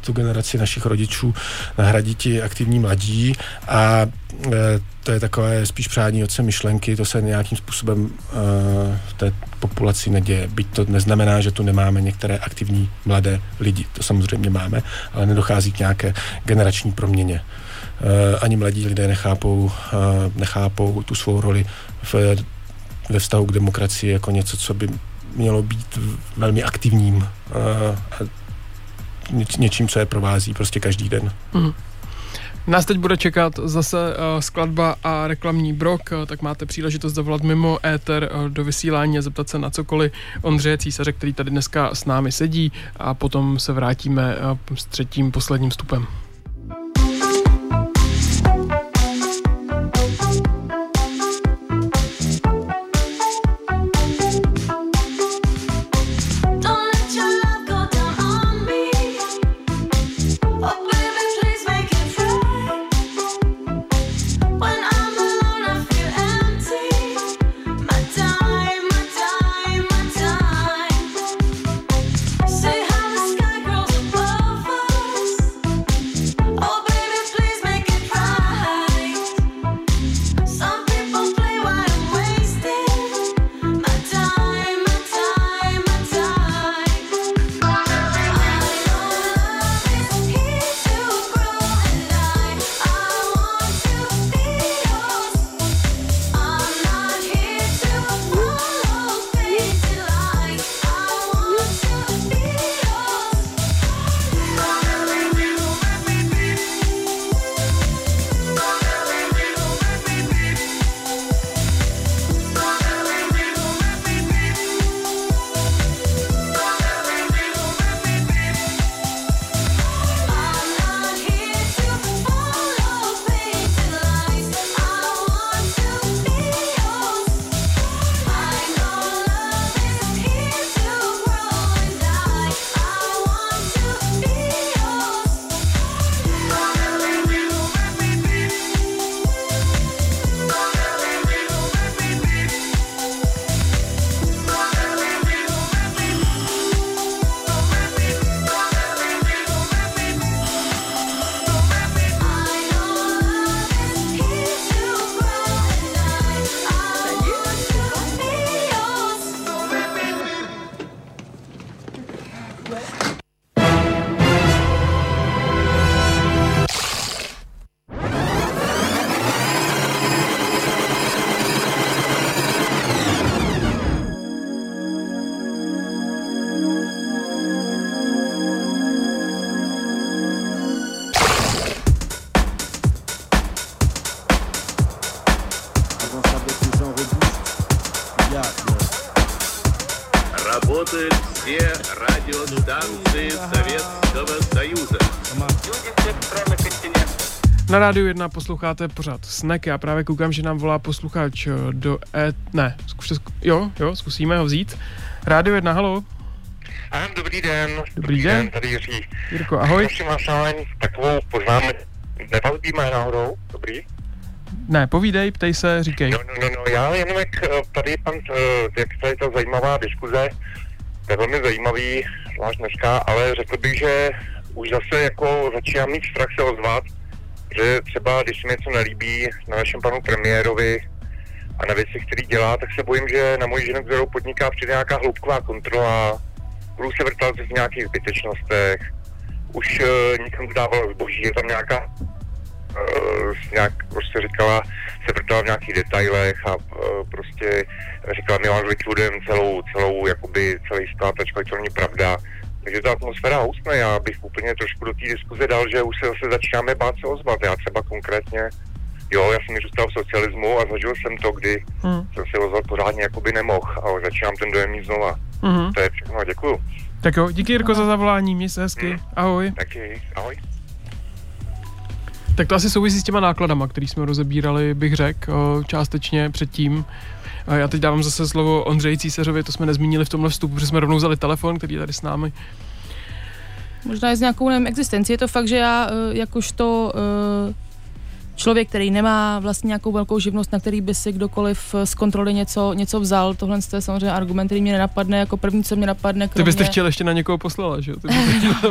tu generaci našich rodičů nahradí ti aktivní mladí a e, to je takové spíš přání otce myšlenky, to se nějakým způsobem e, v té populaci neděje. Byť to neznamená, že tu nemáme některé aktivní mladé lidi, to samozřejmě máme, ale nedochází k nějaké generační proměně. E, ani mladí lidé nechápou, nechápou tu svou roli v, ve vztahu k demokracii jako něco, co by mělo být velmi aktivním něč, něčím, co je provází prostě každý den. Mm. Nás teď bude čekat zase uh, skladba a reklamní brok, uh, tak máte příležitost zavolat mimo éter uh, do vysílání a zeptat se na cokoliv Ondřeje Císaře, který tady dneska s námi sedí a potom se vrátíme s třetím posledním stupem. Rádiu 1 posloucháte pořád Snack. Já právě koukám, že nám volá posluchač eh, do E... Ne, zkušte, zku... jo, jo, zkusíme ho vzít. Rádio 1, halo. A, dobrý den. Dobrý den. Tady Jiří. Jirko, ahoj. Prosím vás takovou poznámku. Nevazbíme náhodou? Dobrý? Ne, povídej, ptej se, říkej. No, no, no, no, já jenom jak eh, tady pan, eh, jak tady ta zajímavá diskuze, to je velmi zajímavý, zvlášť dneska, ale řekl bych, že už zase jako začínám mít strach se ozvat, že třeba když se mi něco nelíbí na našem panu premiérovi a na věci, který dělá, tak se bojím, že na moji ženu, kterou podniká, přijde nějaká hloubková kontrola, budu se vrtat v nějakých zbytečnostech, už uh, někam dodával zboží, je tam nějaká uh, nějak prostě říkala, se vrtala v nějakých detailech a uh, prostě říkala, my vám zlikvidujeme celou, celou, jakoby celý stát, ačkoliv to není pravda. Takže ta atmosféra housne, já bych úplně trošku do té diskuze dal, že už se zase začínáme bát se ozvat. Já třeba konkrétně, jo, já jsem vyrůstal v socialismu a zažil jsem to, kdy Hmm. jsem se ozvat pořádně jakoby nemohl, ale začínám ten dojem mít znova. Mhm. To je všechno, děkuju. Tak jo, díky Jirko za zavolání, měj se hezky, ahoj. Taky, ahoj. Tak to asi souvisí s těma nákladama, který jsme rozebírali, bych řekl, částečně předtím. A Já teď dávám zase slovo Ondřeji Císařovi, to jsme nezmínili v tomhle vstupu, protože jsme rovnou vzali telefon, který je tady s námi. Možná i s nějakou nevím, existenci. Je to fakt, že já eh, jakožto eh, člověk, který nemá vlastně nějakou velkou živnost, na který by si kdokoliv eh, z kontroly něco, něco vzal, tohle je samozřejmě argument, který mě nenapadne, jako první, co mě napadne. Ty Kromě... byste chtěl ještě na někoho poslala, že jo?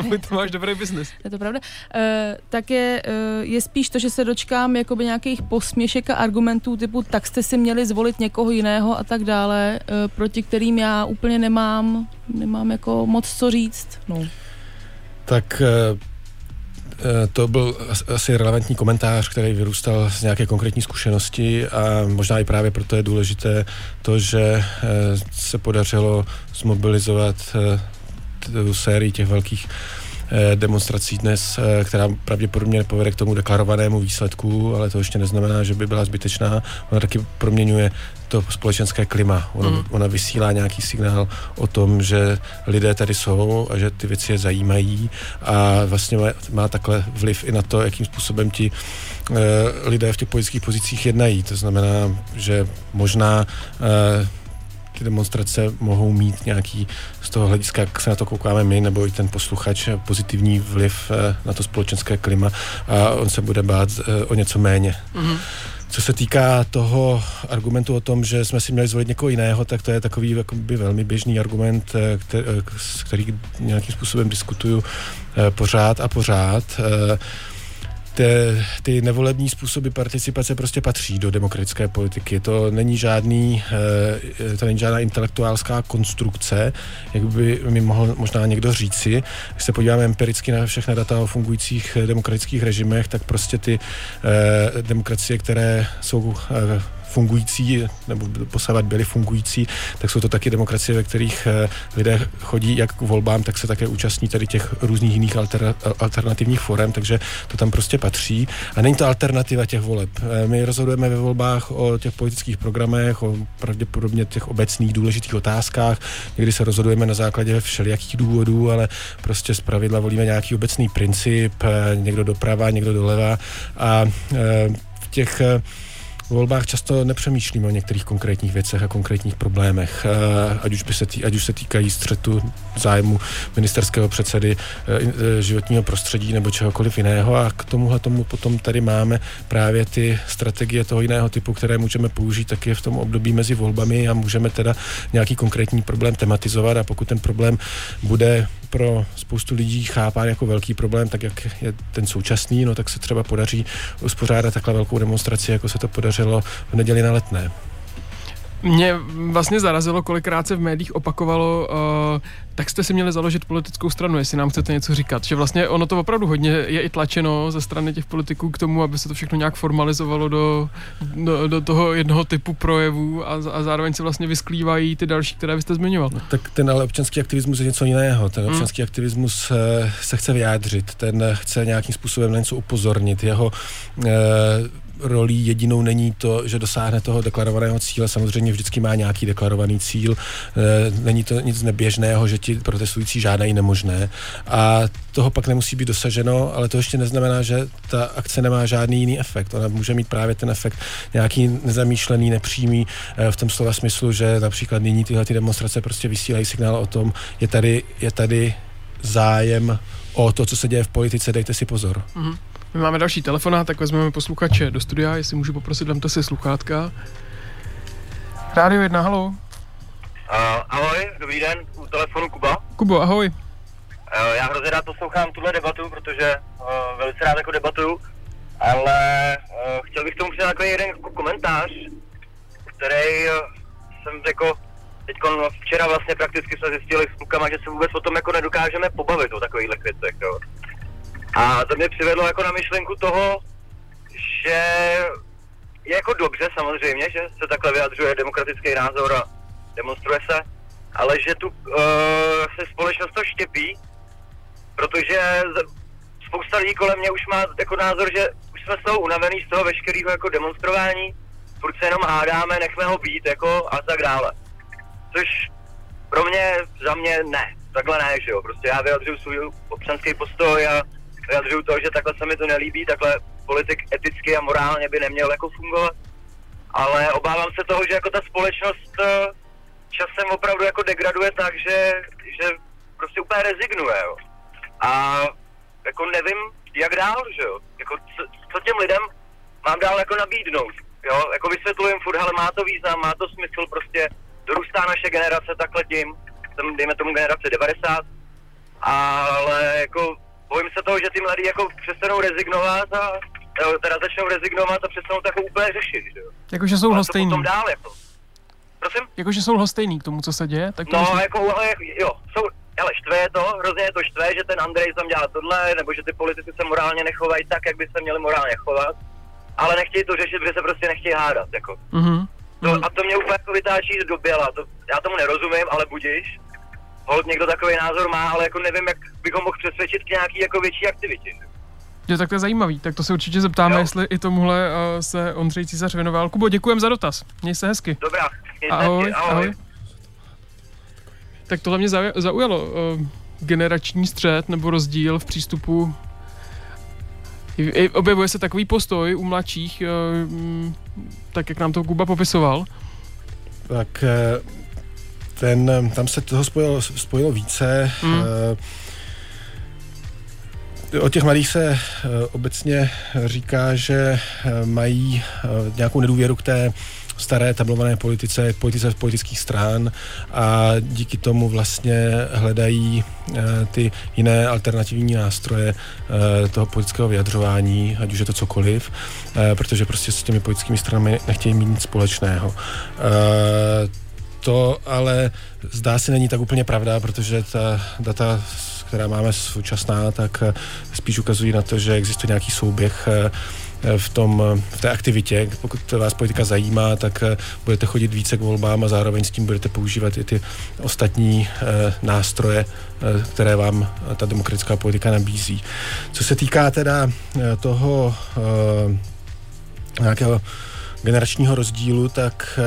Ty to máš dobrý biznis. Je to pravda? E, tak je, e, je spíš to, že se dočkám jakoby nějakých posměšek a argumentů typu tak jste si měli zvolit někoho jiného a tak dále, e, proti kterým já úplně nemám, nemám jako moc co říct. No. Tak eh, eh, to byl as- asi relevantní komentář, který vyrůstal z nějaké konkrétní zkušenosti a možná i právě proto je důležité to, že eh, se podařilo zmobilizovat eh, tu sérii těch velkých eh, demonstrací dnes, eh, která pravděpodobně nepovede k tomu deklarovanému výsledku, ale to ještě neznamená, že by byla zbytečná. Ona taky proměňuje to společenské klima. Ona, Mm. ona vysílá nějaký signál o tom, že lidé tady jsou a že ty věci je zajímají a vlastně má, má takhle vliv i na to, jakým způsobem ti eh, lidé v těch politických pozicích jednají. To znamená, že možná eh, ty demonstrace mohou mít nějaký z toho hlediska, jak se na to koukáme my, nebo i ten posluchač, pozitivní vliv eh, na to společenské klima a on se bude bát eh, o něco méně. Mhm. Co se týká toho argumentu o tom, že jsme si měli zvolit někoho jiného, tak to je takový jakoby velmi běžný argument, eh, který, který nějakým způsobem diskutuju pořád a pořád. Te, ty nevolební způsoby participace prostě patří do demokratické politiky. To není žádný, eh, to není žádná intelektuálská konstrukce, jak by mi mohl možná někdo říci. Když se podíváme empiricky na všechna data o fungujících demokratických režimech, tak prostě ty eh, demokracie, které jsou eh, fungující, nebo posávat byly fungující, tak jsou to taky demokracie, ve kterých eh, lidé chodí jak k volbám, tak se také účastní tady těch různých jiných altera, alternativních forem, takže to tam prostě patří. A není to alternativa těch voleb. Eh, My rozhodujeme ve volbách o těch politických programech, o pravděpodobně těch obecných důležitých otázkách. Někdy se rozhodujeme na základě všelijakých důvodů, ale prostě z pravidla volíme nějaký obecný princip, eh, někdo doprava, někdo doleva a v těch volbách často nepřemýšlíme o některých konkrétních věcech a konkrétních problémech, eh, ať už, by se tý, ať už se týkají střetu zájmu ministerského předsedy eh, eh, životního prostředí nebo čehokoliv jiného. A k tomuhle tomu potom tady máme právě ty strategie toho jiného typu, které můžeme použít taky v tom období mezi volbami a můžeme teda nějaký konkrétní problém tematizovat. A pokud ten problém bude pro spoustu lidí chápán jako velký problém, tak jak je ten současný, no tak se třeba podaří uspořádat takhle velkou demonstraci, jako se to podařilo v neděli na letné. Mě vlastně zarazilo, kolikrát se v médiích opakovalo, uh, tak jste si měli založit politickou stranu, jestli nám chcete něco říkat. Že vlastně ono to opravdu hodně je i tlačeno ze strany těch politiků k tomu, aby se to všechno nějak formalizovalo do, do, do toho jednoho typu projevů a, a zároveň se vlastně vysklívají ty další, které byste zmiňoval. No, tak ten ale občanský aktivismus je něco jiného. Ten občanský hmm. aktivismus uh, se chce vyjádřit, ten chce nějakým způsobem na něco upozornit. Jeho uh, rolí jedinou není to, že dosáhne toho deklarovaného cíle. Samozřejmě vždycky má nějaký deklarovaný cíl. E, není to nic neběžného, že ti protestující žádají nemožné. A toho pak nemusí být dosaženo, ale to ještě neznamená, že ta akce nemá žádný jiný efekt. Ona může mít právě ten efekt nějaký nezamýšlený, nepřímý e, v tom slova smyslu, že například nyní tyhle ty demonstrace prostě vysílají signál o tom, je tady, je tady zájem o to, co se děje v politice, dejte si pozor. Mm-hmm. My máme další telefonát, tak vezmeme posluchače do studia, jestli můžu poprosit, vemte si sluchátka. Rádio 1, halo. Uh, ahoj, dobrý den, u telefonu Kuba. Kubo, ahoj. Uh, já hrozně rád poslouchám tuhle debatu, protože uh, velice rád jako debatuju, ale uh, chtěl bych tomu přidat takový jeden jako komentář, který uh, jsem jako teď včera vlastně prakticky jsme zjistili s klukama, že se vůbec o tom jako nedokážeme pobavit o takových věcech, jo. A to mě přivedlo jako na myšlenku toho, že je jako dobře samozřejmě, že se takhle vyjadřuje demokratický názor a demonstruje se, ale že tu uh, se společnost to štěpí, protože spousta lidí kolem mě už má jako názor, že už jsme z toho unavený z toho veškerého jako demonstrování, furt se jenom hádáme, nechme ho být jako a tak dále. Což pro mě, za mě ne, takhle ne, že jo, prostě já vyjadřuju svůj občanský postoj a vyjadřuju to, že takhle se mi to nelíbí, takhle politik eticky a morálně by neměl jako fungovat. Ale obávám se toho, že jako ta společnost eh, časem opravdu jako degraduje tak, že, že prostě úplně rezignuje, jo. A jako nevím, jak dál, že jo. Jako co, co těm lidem mám dál jako nabídnout, jo. Jako vysvětlujem furt, ale má to význam, má to smysl, prostě dorůstá naše generace takhle tím, jsem, dejme tomu generace 90, ale jako bojím se toho, že ty mladí jako přestanou rezignovat a teda začnou rezignovat a přestanou to jako úplně řešit, že jo. Jakože jsou lhostejní. potom dál jako. Prosím? Jakože jsou lhostejní k tomu, co se děje? Tak no, myslím... jako, ale jo, jsou, ale štve je to, hrozně je to štve, že ten Andrej tam dělá tohle, nebo že ty politici se morálně nechovají tak, jak by se měli morálně chovat, ale nechtějí to řešit, protože se prostě nechtějí hádat, jako. Mm-hmm. To, a to mě úplně jako vytáčí do běla, to, já tomu nerozumím, ale budíš hold někdo takový názor má, ale jako nevím, jak bych ho mohl přesvědčit k nějaký jako větší aktivitě. Je tak to je zajímavý, tak to se určitě zeptáme, jo. jestli i tomuhle uh, se Ondřej Císař věnoval. Kubo, děkujem za dotaz, měj se hezky. Dobrá, ahoj, hezky, ahoj. ahoj. Tak tohle mě zaujalo. Uh, generační střed nebo rozdíl v přístupu Objevuje se takový postoj u mladších, uh, tak jak nám to Kuba popisoval? Tak ten, tam se toho spojilo, spojilo více. Hmm. O těch mladých se eh, obecně říká, že eh, mají nějakou nedůvěru k té staré tablované politice, politice politických stran a díky tomu vlastně hledají ty jiné alternativní nástroje toho politického vyjadřování, ať už je to cokoliv, protože prostě s těmi politickými stranami nechtějí mít nic společného. To ale zdá se není tak úplně pravda, protože ta data, která máme současná, tak eh, spíš ukazují na to, že existuje nějaký souběh eh, v, tom, v té aktivitě. Pokud vás politika zajímá, tak eh, budete chodit více k volbám a zároveň s tím budete používat i ty ostatní nástroje, které vám ta demokratická politika nabízí. Co se týká teda toho nějakého generačního rozdílu, tak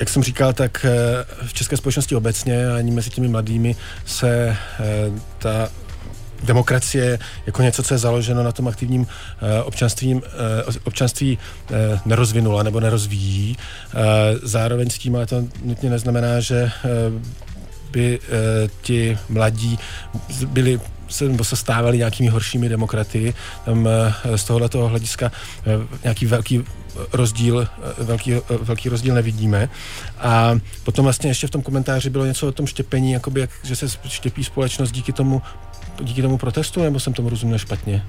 jak jsem říkal, tak eh, v české společnosti obecně ani mezi těmi mladými se eh, ta demokracie jako něco, co je založeno na tom aktivním eh, občanství, občanství nerozvinula nebo nerozvíjí. Zároveň s tím ale to nutně neznamená, že by ti mladí byli se, nebo se stávali nějakými horšími demokraty. Tam z tohoto hlediska nějaký velký rozdíl, eh, velký, eh, velký rozdíl nevidíme. A potom vlastně ještě v tom komentáři bylo něco o tom štěpení, jakoby jak, že se štěpí společnost díky tomu, díky tomu protestu, nebo jsem tomu rozuměl špatně?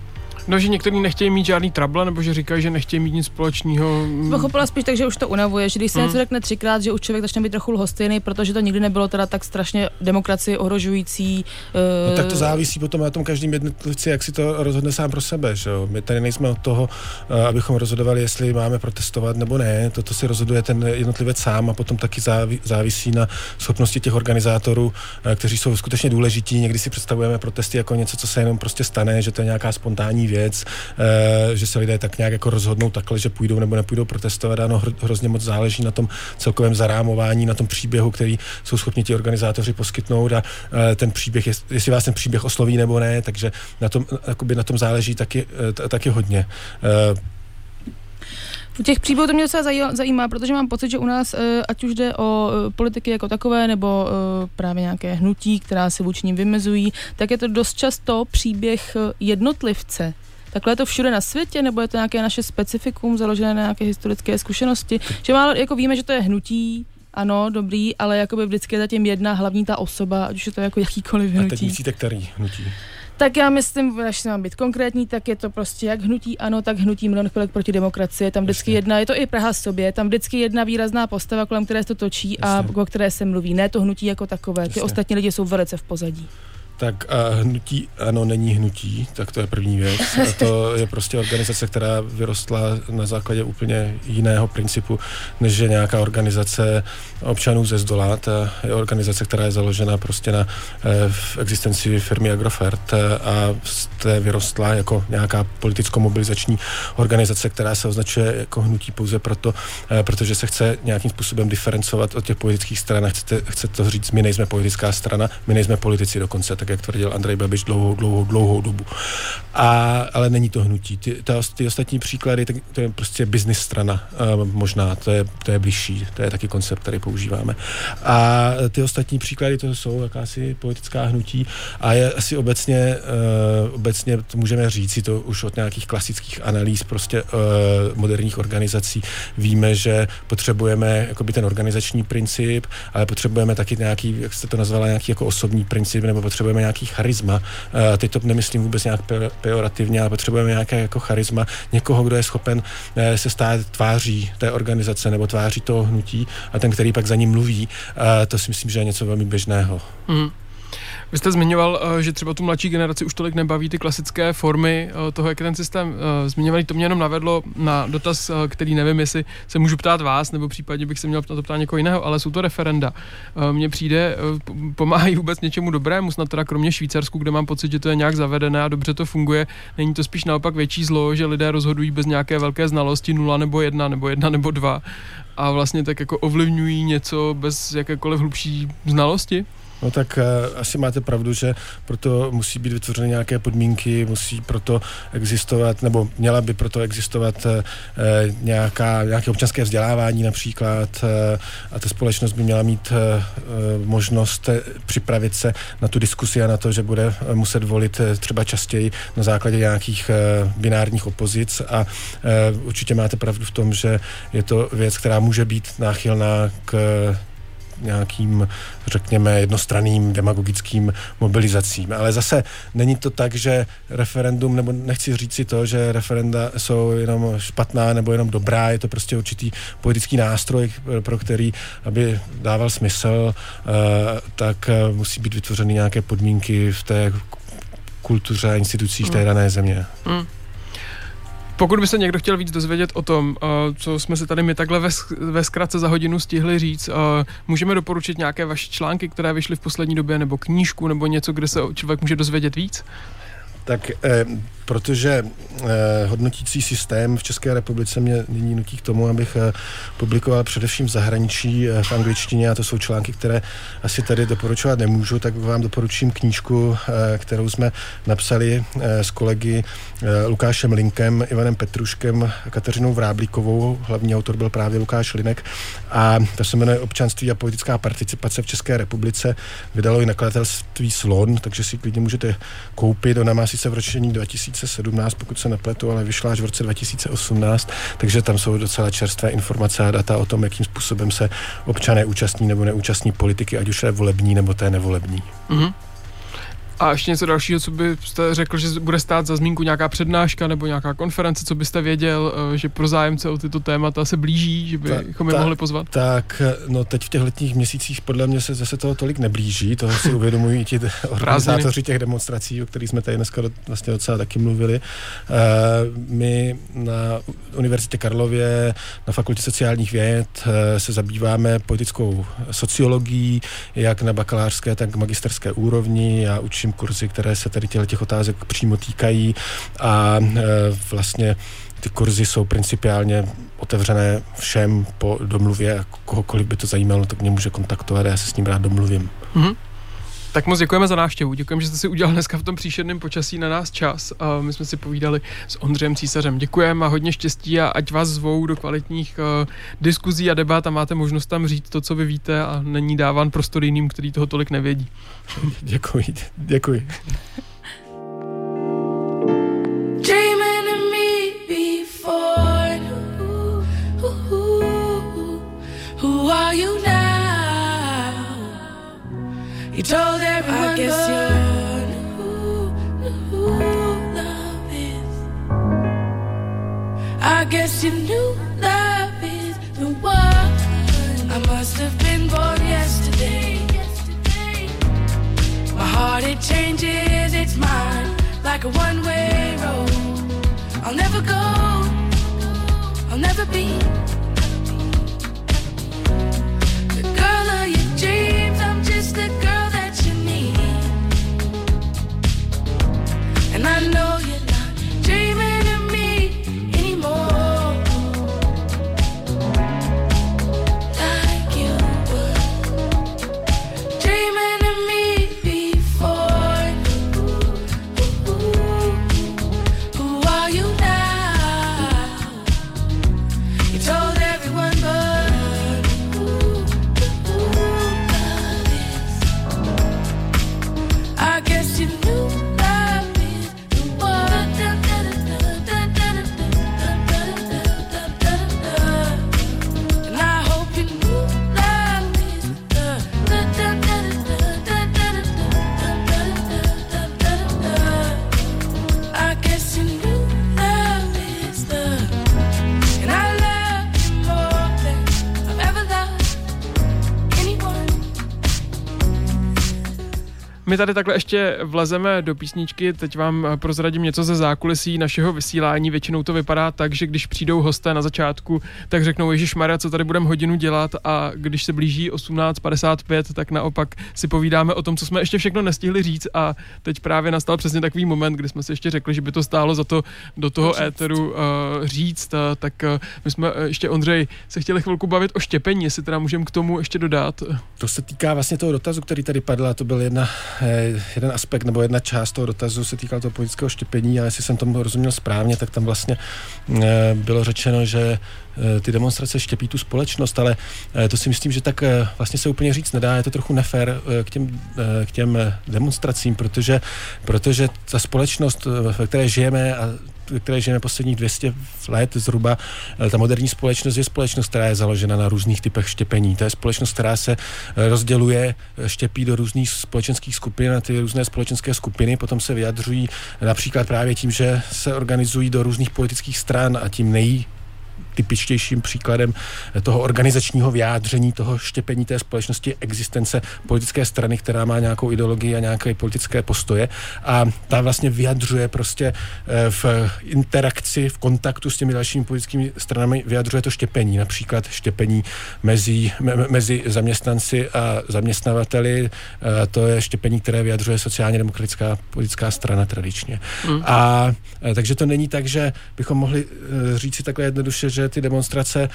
No, že někteří nechtějí mít žádný trable, nebo že říkají, že nechtějí mít nic společného. Pochopila spíš tak, že už to unavuje, že když se Mm. něco řekne třikrát, že už člověk začne být trochu lhostejný, protože to nikdy nebylo teda tak strašně demokracii ohrožující. No, tak eh, to závisí potom na tom každým jednotlivci, jak si to rozhodne sám pro sebe. Že jo? My tady nejsme od toho, eh, abychom rozhodovali, jestli máme protestovat nebo ne. Toto si rozhoduje ten jednotlivec sám a potom taky závi, závisí na schopnosti těch organizátorů, eh, kteří jsou skutečně důležití. Někdy si představujeme protesty jako něco, co se jenom prostě stane, že to je nějaká spontánní věc, eh, že se lidé tak nějak jako rozhodnou takhle, že půjdou nebo nepůjdou protestovat. Ano, hro- hrozně moc záleží na tom celkovém zarámování, na tom příběhu, který jsou schopni ti organizátoři poskytnout a eh, ten příběh, jest- jestli vás ten příběh osloví nebo ne, takže na tom, jakoby na tom záleží taky, eh, taky hodně. U těch příběhů to mě docela zají- zajímá, protože mám pocit, že u nás, eh, ať už jde o eh, politiky jako takové, nebo eh, právě nějaké hnutí, která se vůči ním vymezují, tak je to dost často příběh jednotlivce. Takhle je to všude na světě, nebo je to nějaké naše specifikum založené na nějaké historické zkušenosti? Že málo, jako víme, že to je hnutí, ano, dobrý, ale jakoby vždycky je zatím jedna hlavní ta osoba, ať už je to jako jakýkoliv a teď hnutí. myslíte, který hnutí? Tak já myslím, až se mám být konkrétní, tak je to prostě jak hnutí ano, tak hnutí milion chvilek proti demokracii. Tam vždycky Jasně. jedna, je to i Praha sobě, tam vždycky jedna výrazná postava, kolem které se to točí a Jasně. o které se mluví. Ne to hnutí jako takové. Ty Jasně. ostatní lidi jsou velice v pozadí. Tak a hnutí ano není hnutí, tak to je první věc. A to je prostě organizace, která vyrostla na základě úplně jiného principu, než je nějaká organizace občanů ze zdola. Ta je organizace, která je založena prostě na eh, v existenci firmy Agrofert eh, a z té vyrostla jako nějaká politicko-mobilizační organizace, která se označuje jako hnutí pouze proto, eh, protože se chce nějakým způsobem diferencovat od těch politických stran chce to říct, my nejsme politická strana, my nejsme politici dokonce, tak jak tvrdil Andrej Babiš dlouhou, dlouhou, dlouhou dobu. A, ale není to hnutí. Ty, ta, ty ostatní příklady, tak to je prostě business strana uh, možná, to je, to je blížší, to je taky koncept, který používáme. A ty ostatní příklady, to jsou jakási politická hnutí a je asi obecně, uh, obecně to můžeme říct si to už od nějakých klasických analýz prostě uh, moderních organizací. Víme, že potřebujeme jakoby ten organizační princip, ale potřebujeme taky nějaký, jak jste to nazvala, nějaký jako osobní princip, nebo potřebujeme nějaký charisma. Uh, teď to nemyslím vůbec nějak pe- pejorativně, ale potřebujeme nějaké jako charisma, někoho, kdo je schopen eh, se stát tváří té organizace nebo tváří toho hnutí a ten, který pak za ním mluví, eh, to si myslím, že je něco velmi běžného. Mm. Vy jste zmiňoval, eh, že třeba tu mladší generaci už tolik nebaví ty klasické formy eh, toho, jak ten systém eh, zmiňovaný. To mě jenom navedlo na dotaz, který nevím, jestli se můžu ptát vás, nebo případně bych se měl na to ptát někoho jiného, ale jsou to referenda. Mně přijde, pomáhají vůbec něčemu dobrému, snad teda kromě Švýcarsku, kde mám pocit, že to je nějak zavedené a dobře to funguje. Není to spíš naopak větší zlo, že lidé rozhodují bez nějaké velké znalosti, nula nebo jedna, nebo jedna nebo dva a vlastně tak jako ovlivňují něco bez jakékoliv hlubší znalosti? No tak uh, asi máte pravdu, že proto musí být vytvořeny nějaké podmínky, musí proto existovat, nebo měla by proto existovat uh, nějaká, nějaké občanské vzdělávání například a ta společnost by měla mít možnost připravit se na tu diskusi a na to, že bude muset volit třeba častěji na základě nějakých binárních opozic. A určitě máte pravdu v tom, že je to věc, která může být náchylná k nějakým, řekněme, jednostranným demagogickým mobilizacím. Ale zase není to tak, že referendum, nebo nechci říct si to, že referenda jsou jenom špatná nebo jenom dobrá, je to prostě určitý politický nástroj, pro který, aby dával smysl, eh, tak eh, musí být vytvořeny nějaké podmínky v té kultuře a institucích té dané země. Mm. Pokud by se někdo chtěl víc dozvědět o tom, uh, co jsme si tady my takhle ve, ve zkratce za hodinu stihli říct, uh, můžeme doporučit nějaké vaše články, které vyšly v poslední době, nebo knížku, nebo něco, kde se člověk může dozvědět víc? Tak eh, protože eh, hodnotící systém v České republice mě nyní nutí k tomu, abych eh, publikoval především v zahraničí eh, v angličtině a to jsou články, které asi tady doporučovat nemůžu, tak vám doporučím knížku, eh, kterou jsme napsali eh, s kolegy eh, Lukášem Linkem, Ivanem Petruškem, Kateřinou Vráblíkovou, hlavní autor byl právě Lukáš Linek a to se jmenuje Občanství a politická participace v České republice. Vydalo i nakladatelství Slon, takže si klidně můžete koupit. Ona má sice v ročení 2017, pokud se nepletu, ale vyšla až v roce 2018, takže tam jsou docela čerstvé informace a data o tom, jakým způsobem se občané účastní nebo neúčastní politiky, ať už je volební nebo té nevolební. Mhm. A ještě něco dalšího, co byste řekl, že bude stát za zmínku nějaká přednáška nebo nějaká konference, co byste věděl, eh, že pro zájemce o tyto témata se blíží, že bychom je mohli pozvat? Tak, no teď v těch letních měsících podle mě se zase toho tolik neblíží, toho si uvědomují i ti *laughs* organizátoři těch demonstrací, o kterých jsme tady dneska vlastně docela taky mluvili. Uh, my na Univerzitě Karlově na Fakultě sociálních věd uh, se zabýváme politickou sociologií, jak na bakalářské, tak magisterské úrovni. Já učím kurzy, které se tady těch otázek přímo týkají a uh, vlastně ty kurzy jsou principiálně otevřené všem po domluvě a kohokoliv by to zajímalo, tak mě může kontaktovat a já se s ním rád domluvím. Mm-hmm. Tak moc děkujeme za návštěvu. Děkujeme, že jste si udělal dneska v tom příšerném počasí na nás čas. A my jsme si povídali s Ondřejem Císařem. Děkujeme a hodně štěstí a ať vás zvou do kvalitních uh, diskuzí a debat a máte možnost tam říct to, co vy víte a není dáván prostor jiným, který toho tolik nevědí. děkuji, děkuji. You told everyone, I guess you knew, who love is. I guess you knew love is the one. I must have been born yesterday. My heart it changes, it's mine like a one-way road. I'll never go, I'll never be. And tady takhle ještě vlezeme do písničky, teď vám prozradím něco ze zákulisí našeho vysílání. Většinou to vypadá tak, že když přijdou hosté na začátku, tak řeknou Ježíš Maria, co tady budeme hodinu dělat? A když se blíží 18.55, tak naopak si povídáme o tom, co jsme ještě všechno nestihli říct. A teď právě nastal přesně takový moment, kdy jsme si ještě řekli, že by to stálo za to do toho éteru uh, říct, uh, tak uh, my jsme uh, ještě Ondřej se chtěli chvilku bavit o štěpení, jestli teda můžeme k tomu ještě dodat. To se týká vlastně toho dotazu, který tady padl, a to byl jedna jeden aspekt nebo jedna část toho dotazu se týkal toho politického štěpení a jestli jsem tomu rozuměl správně, tak tam vlastně eh, bylo řečeno, že eh, ty demonstrace štěpí tu společnost, ale to si myslím, že tak vlastně se úplně říct nedá, je to trochu nefér k těm, k těm demonstracím, protože, protože ta společnost, ve které žijeme a které žijeme posledních 200 let zhruba, ta moderní společnost je společnost, která je založena na různých typech štěpení. To je společnost, která se rozděluje, štěpí do různých společenských skupin a ty různé společenské skupiny potom se vyjadřují například právě tím, že se organizují do různých politických stran a tím nejí typičtějším příkladem toho organizačního vyjádření, toho štěpení té společnosti, existence politické strany, která má nějakou ideologii a nějaké politické postoje a ta vlastně vyjadřuje prostě eh, v interakci, v kontaktu s těmi dalšími politickými stranami, vyjadřuje to štěpení, například štěpení mezi, me, mezi zaměstnanci a zaměstnavateli, a to je štěpení, které vyjadřuje sociálně demokratická politická strana tradičně. Mm. A takže to není tak, že bychom mohli eh, říct si takhle jednoduše, že ty demonstrace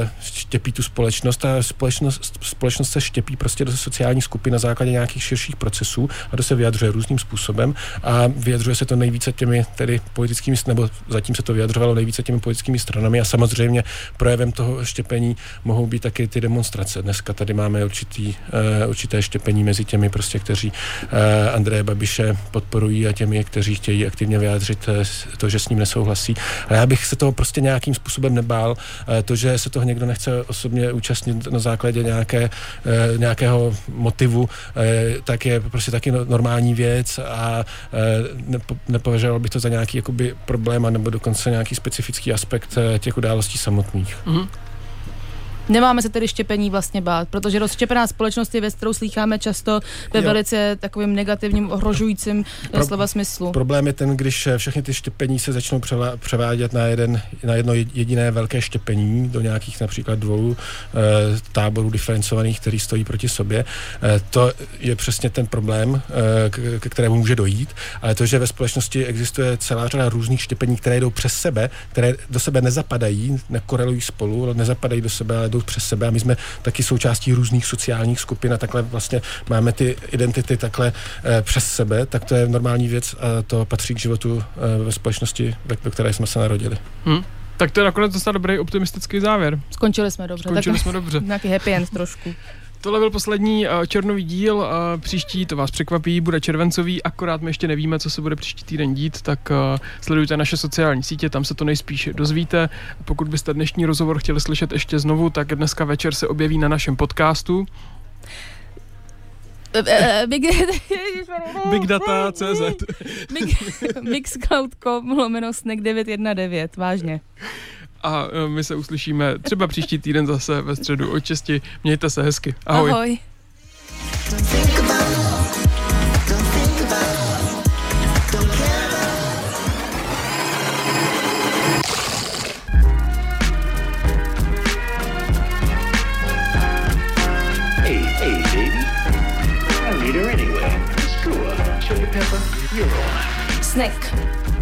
uh, štěpí tu společnost a společnost, společnost se štěpí prostě do sociální skupiny na základě nějakých širších procesů a to se vyjadřuje různým způsobem a vyjadřuje se to nejvíce těmi tedy politickými, nebo zatím se to vyjadřovalo nejvíce těmi politickými stranami a samozřejmě projevem toho štěpení mohou být taky ty demonstrace. Dneska tady máme určitý, uh, určité štěpení mezi těmi prostě, kteří uh, Andreje Babiše podporují a těmi, kteří chtějí aktivně vyjádřit to, že s ním nesouhlasí. Ale já bych se toho prostě nějakým způsobem nebál. Eh, To, že se toho někdo nechce osobně účastnit na základě nějaké, eh, nějakého motivu, eh, tak je prostě taky no- normální věc a nepo, nepovažoval bych to za nějaký jakoby problém a nebo dokonce nějaký specifický aspekt těch událostí samotných. Nemáme se tedy štěpení vlastně bát, protože rozštěpená společnost je věc, kterou slýcháme často ve Jo. velice takovým negativním, ohrožujícím Pro, slova smyslu. Problém je ten, když eh, všechny ty štěpení se začnou převádět na, jeden, na jedno je- jediné velké štěpení do nějakých například dvou e, táborů diferencovaných, který stojí proti sobě. E, to je přesně ten problém, e, k, ke kterému může dojít, ale to, že ve společnosti existuje celá řada různých štěpení, které jdou přes sebe, které do sebe nezapadají, nekorelují spolu, nezapadají do sebe, ale jdou přes sebe a my jsme taky součástí různých sociálních skupin a takhle vlastně máme ty identity takhle e, přes sebe, tak to je normální věc a to patří k životu e, ve společnosti, ve, ve které jsme se narodili. Hm. Tak to je nakonec docela dobrý optimistický závěr. Skončili jsme dobře. Skončili tak jsme dobře. *laughs* Nějaký happy end trošku. Tohle byl poslední uh, černový díl, uh, příští, to vás překvapí, bude červencový, akorát my ještě nevíme, co se bude příští týden dít, tak uh, sledujte naše sociální sítě, tam se to nejspíš dozvíte. Pokud byste dnešní rozhovor chtěli slyšet ještě znovu, tak dneska večer se objeví na našem podcastu Eh, eh, Big, *laughs* Big Data CZ. Mixcloud.com lomeno snack 919, vážně. A uh, my se uslyšíme třeba příští týden zase ve středu od 6. Mějte se hezky. Ahoj. Ahoj. Hey,